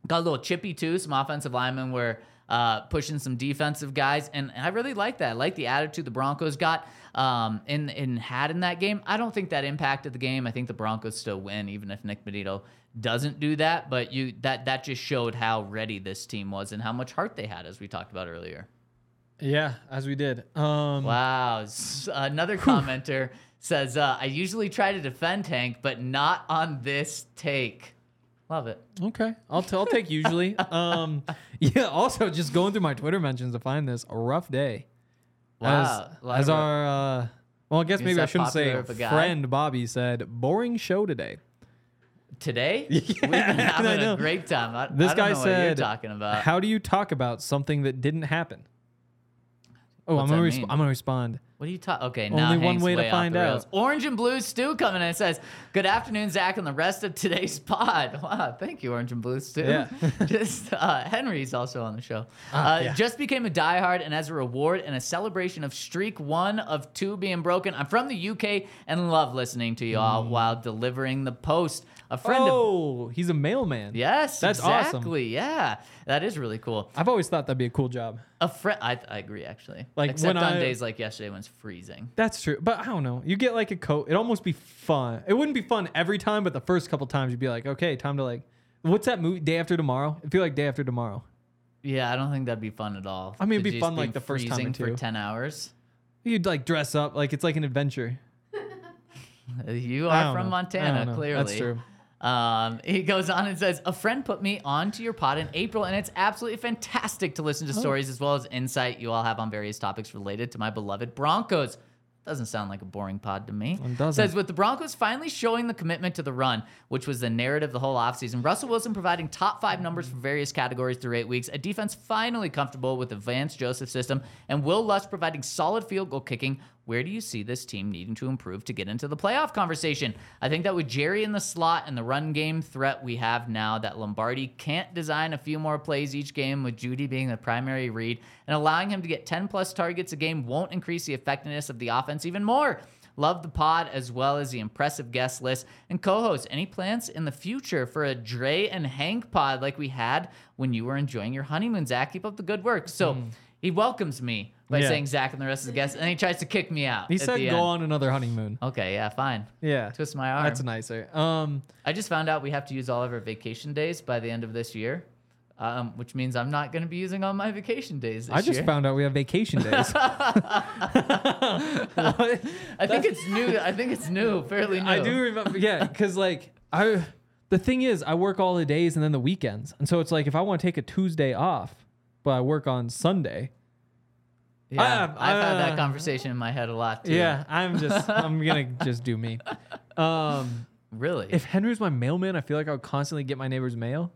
Got a little chippy too. Some offensive linemen were uh, pushing some defensive guys, and I really like that. I like the attitude the Broncos got um, and and had in that game. I don't think that impacted the game. I think the Broncos still win, even if Nik Bonitto doesn't do that. But you that that just showed how ready this team was and how much heart they had, as we talked about earlier. Yeah, as we did. Um, Wow. Another commenter says, uh, "I usually try to defend Tank, but not on this take." Love it. Okay, I'll t- I'll take usually. um, yeah. Also, just going through my Twitter mentions to find this a rough day. Wow. As, as our uh, well, I guess maybe I shouldn't say popular of a guy? friend Bobby said boring show today. Today, we've been having a great time. I, This I guy know what you're said, talking about. "How do you talk about something that didn't happen?" Oh, What's I'm gonna that res- mean? I'm gonna respond. What are you talking? Okay, now Only one way to find out. Orange and Blue Stew coming in and says, "Good afternoon, Zach, and the rest of today's pod." Wow, thank you, Orange and Blue Stew. Yeah. just uh, Henry's also on the show. Ah, uh, yeah. Just became a diehard, and as a reward and a celebration of streak one of two being broken, I'm from the UK and love listening to y'all while delivering the post. A friend of. Oh, he's a mailman. yes, That's awesome. exactly. Yeah, that is really cool. I've always thought that'd be a cool job. A friend, I, I agree actually. Like, except on I- days like yesterday when it's freezing. That's true, but I don't know. You get like a coat. It'd almost be fun. It wouldn't be fun every time, but the first couple times you'd be like, okay, time to like, what's that movie? Day After Tomorrow. I feel like Day After Tomorrow. Yeah, I don't think that'd be fun at all. I mean, it'd be fun, like, the first time or two. for ten hours. You'd like dress up like it's like an adventure. You are from know. Montana, clearly. That's true. Um, he goes on and says, A friend put me onto your pod in April, and it's absolutely fantastic to listen Oh. to stories as well as insight you all have on various topics related to my beloved Broncos. Doesn't sound like a boring pod to me. It doesn't. Says, with the Broncos finally showing the commitment to the run, which was the narrative the whole offseason, Russell Wilson providing top five numbers for various categories through eight weeks, a defense finally comfortable with the Vance Joseph system, and Wil Lutz providing solid field goal kicking, where do you see this team needing to improve to get into the playoff conversation? I think that with Jerry in the slot and the run game threat we have now, that Lombardi can't design a few more plays each game with Jeudy being the primary read, and allowing him to get 10 plus targets a game won't increase the effectiveness of the offense even more. Love the pod as well as the impressive guest list and co-host. Any plans in the future for a Dre and Hank pod like we had when you were enjoying your honeymoon? Zach, keep up the good work. So hmm. he welcomes me by. Yeah. saying Zach and the rest of the guests, and he tries to kick me out. He at said the go end. on another honeymoon. Okay, yeah, fine. Yeah. Twist my arm. That's nicer. Um, I just found out we have to use all of our vacation days by the end of this year, um, which means I'm not going to be using all my vacation days this I just year. found out we have vacation days. What? I think it's new. I think it's new, fairly new. I do remember, yeah, because like I, the thing is, I work all the days and then the weekends, and so it's like if I want to take a Tuesday off, but I work on Sunday. Yeah, Ah, I've had that uh, conversation in my head a lot too. Yeah, I'm just, I'm gonna just do me. Um, Really? if Henry was my mailman, I feel like I would constantly get my neighbor's mail.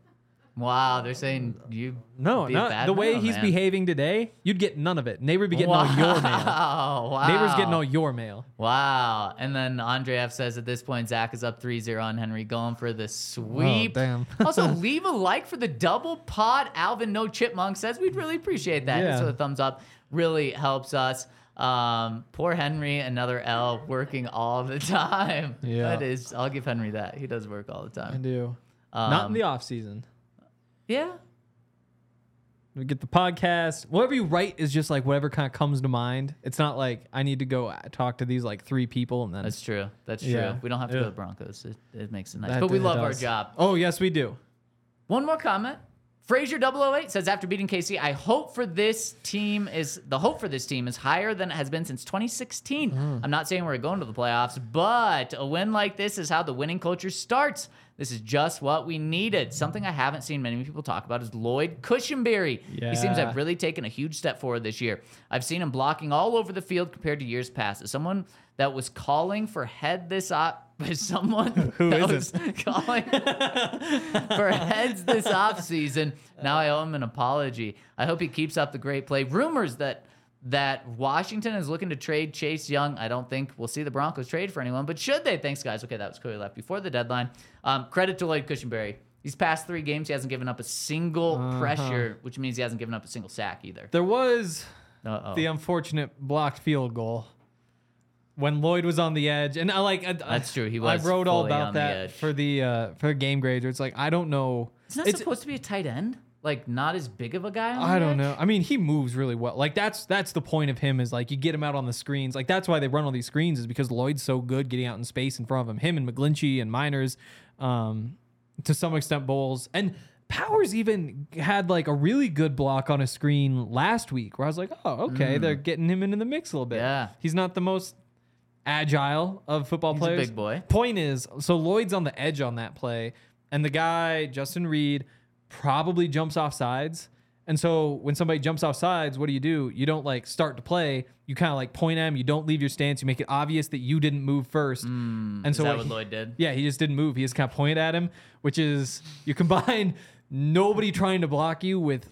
wow, they're saying you. No, be a not bad the way he's behaving today. You'd get none of it. Neighbor would be getting wow. all your mail. Wow. Neighbor's getting all your mail. Wow. And then Andre F says at this point, Zach is up 3 0 on Henry going for the sweep. Oh, damn. also, leave a like for the double pod. Alvin No Chipmunk says we'd really appreciate that. Yeah. So the thumbs up really helps us. Um, poor Henry, another L, working all the time. Yeah. That is, I'll give Henry that. He does work all the time. I do. Not in Um, the off season. Yeah. We get the podcast. Whatever you write is just like whatever kind of comes to mind. It's not like I need to go talk to these like three people and then That's true. That's true. Yeah. We don't have to go to the Broncos. It, it makes it nice. That- but we love our job. Oh yes, we do. One more comment. Frazier 008 says after beating KC, I hope for this team is the hope for this team is higher than it has been since 2016. Hmm. I'm not saying we're going to the playoffs, but a win like this is how the winning culture starts. This is just what we needed. Something I haven't seen many people talk about is Lloyd Cushenberry. He seems to have really taken a huge step forward this year. I've seen him blocking all over the field compared to years past. As someone that was calling for head this op, as someone Who that was calling for heads this offseason. Now I owe him an apology. I hope he keeps up the great play. Rumors that that Washington is looking to trade Chase Young. I don't think we'll see the Broncos trade for anyone, but should they? Thanks, guys. Okay, that was Cody left before the deadline. Um, credit to Lloyd Cushenberry. These past three games, he hasn't given up a single Uh-huh. pressure, which means he hasn't given up a single sack either. There was Uh-oh. the unfortunate blocked field goal when Lloyd was on the edge, and I like I, That's true, he was. I wrote all about that edge. for the uh for game grades. Where it's like I don't know. Isn't that It's- supposed to be a tight end? Like not as big of a guy? On I the don't edge? know. I mean, he moves really well. Like that's that's the point of him is like you get him out on the screens. Like that's why they run all these screens is because Lloyd's so good getting out in space in front of him. Him and McGlinchey and Meinerz, um, to some extent Bolles and Powers even had like a really good block on a screen last week where I was like, oh okay, they're getting him into the mix a little bit. Mm. Yeah. he's not the most agile of football He's a players. big boy. Point is, so Lloyd's on the edge on that play, and the guy Justin Reid probably jumps off sides. And so when somebody jumps off sides, what do you do? You don't like start to play. You kind of like point at him. You don't leave your stance. You make it obvious that you didn't move first. and Mm, Is so that what what he- Lloyd did? yeah, he just didn't move. He just kind of pointed at him, which is you combine nobody trying to block you with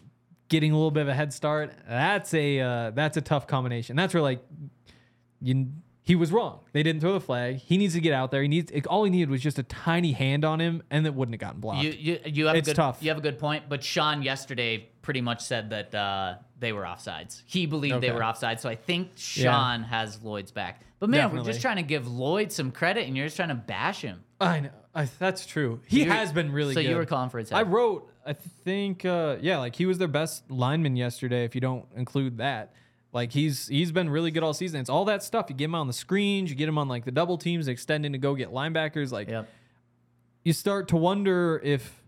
getting a little bit of a head start. That's a uh, that's a tough combination. That's where like you, he was wrong. They didn't throw the flag. He needs to get out there. He needs all he needed was just a tiny hand on him, and it wouldn't have gotten blocked. You you, you have It's a good, tough. You have a good point, but Sean yesterday pretty much said that uh, they were offsides. He believed they were offsides, so I think Yeah. Sean has Lloyd's back. But man, we're just trying to give Lloyd some credit, and you're just trying to bash him. I know. I, that's true. He You're- has been really good. so good. you were calling for his I wrote, I think, uh, yeah, like he was their best lineman yesterday. If you don't include that, like he's he's been really good all season. It's all that stuff. You get him on the screens, you get him on like the double teams, extending to go get linebackers. Like Yep. you start to wonder if,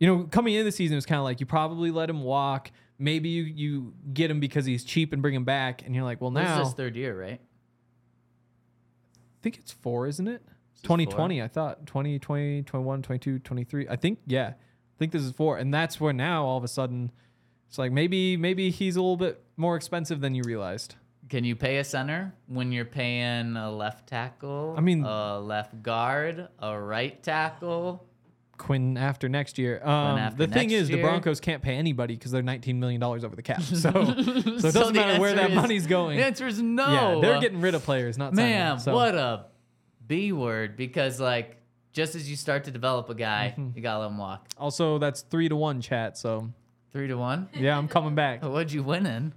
you know, coming into the season, it was kind of like you probably let him walk. Maybe you you get him because he's cheap and bring him back, and you're like, well, This now is his third year, right? I think it's four, isn't it? is 2020, I thought. 20, 20, 21, 22, 23. I think, yeah. I think this is four. And that's where now all of a sudden it's like maybe maybe he's a little bit more expensive than you realized. Can you pay a center when you're paying a left tackle? I mean- a left guard, a right tackle. Quinn after next year. Um, after the thing is, the. Broncos can't pay anybody because they're $19 million over the cap. So, so it doesn't So matter where that is- money's going. The answer is no. Yeah, they're getting rid of players, not signing Man, them. So, what a B word. Because, like, just as you start to develop a guy, Mm-hmm. you got to let him walk. Also, that's three to one chat. So, Three to one. yeah, I'm coming back. What'd you win in?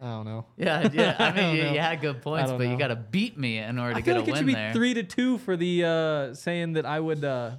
I don't know. Yeah, yeah. I I mean, don't you, you had good points, but you got to beat me in order to get a like it win there. three to two for the uh, saying that I would uh,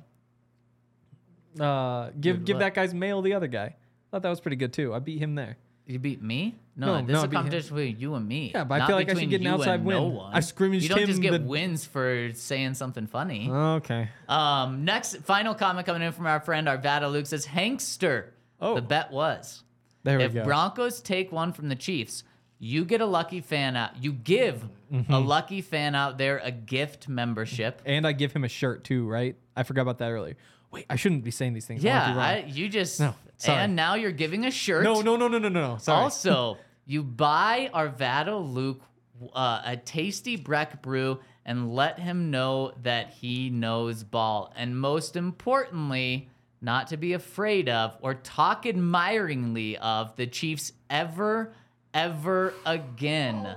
uh, give Good give what? that guy's mail the other guy. Thought that was pretty good too. I beat him there. You beat me? No, No, this no, is a competition between you and me. Yeah, but I feel like I should get an outside and No. I scrimmaged You don't just get the- wins for saying something funny. Okay. Um, next, final comment coming in from our friend Arvada Luke says, Hankster. Oh. The bet was There we if go. Broncos take one from the Chiefs, you get a lucky fan out. You give a Mm-hmm. lucky fan out there a gift membership. and I give him a shirt too, right? I forgot about that earlier. Wait, I shouldn't be saying these things. Yeah. I, you just No, sorry. and now you're giving a shirt. no, no, no, no, no, no, no. Sorry. Also, you buy Arvada Luke uh, a tasty Breck brew and let him know that he knows ball. And most importantly, not to be afraid of or talk admiringly of the Chiefs ever, ever again.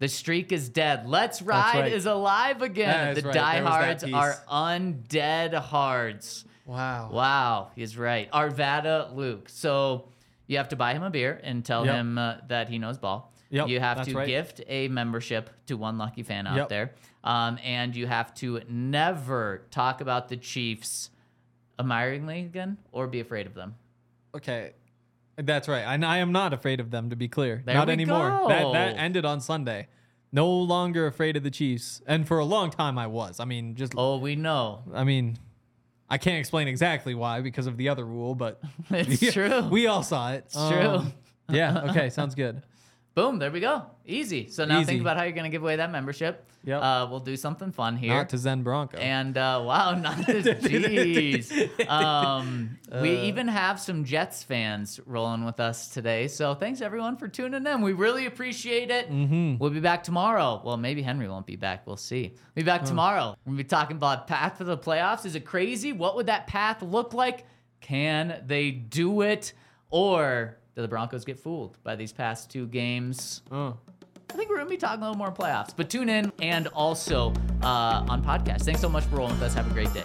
The streak is dead. Let's ride right. is alive again. Is the right. There was that diehards are undead hards. wow. Wow, he's right. Arvada Luke. So you have to buy him a beer and tell Yep. him uh, that he knows ball. Yep, you have to right. gift a membership to one lucky fan out Yep. there. Um, and you have to never talk about the Chiefs admiringly again or be afraid of them. Okay. That's right. And I am not afraid of them, to be clear. There not anymore. That that ended on Sunday. No longer afraid of the Chiefs. And for a long time I was. I mean, just Oh, we know. I mean, I can't explain exactly why because of the other rule, but It's true. we all saw it. It's true. Um, yeah. Okay. Sounds good. Boom, there we go. Easy. So now Easy. think about how you're going to give away that membership. Yep. Uh, we'll do something fun here. Not to Zen Bronco. And uh, wow, not to Jeez. Um, we Uh. even have some Jets fans rolling with us today. So thanks everyone for tuning in. We really appreciate it. Mm-hmm. We'll be back tomorrow. Well, maybe Henry won't be back. We'll see. We'll be back tomorrow. We're gonna be talking about path to the playoffs. Is it crazy? What would that path look like? Can they do it, or do the Broncos get fooled by these past two games? Oh. I think we're gonna be talking a little more playoffs. But tune in and also uh, on podcast. Thanks so much for rolling with us. Have a great day.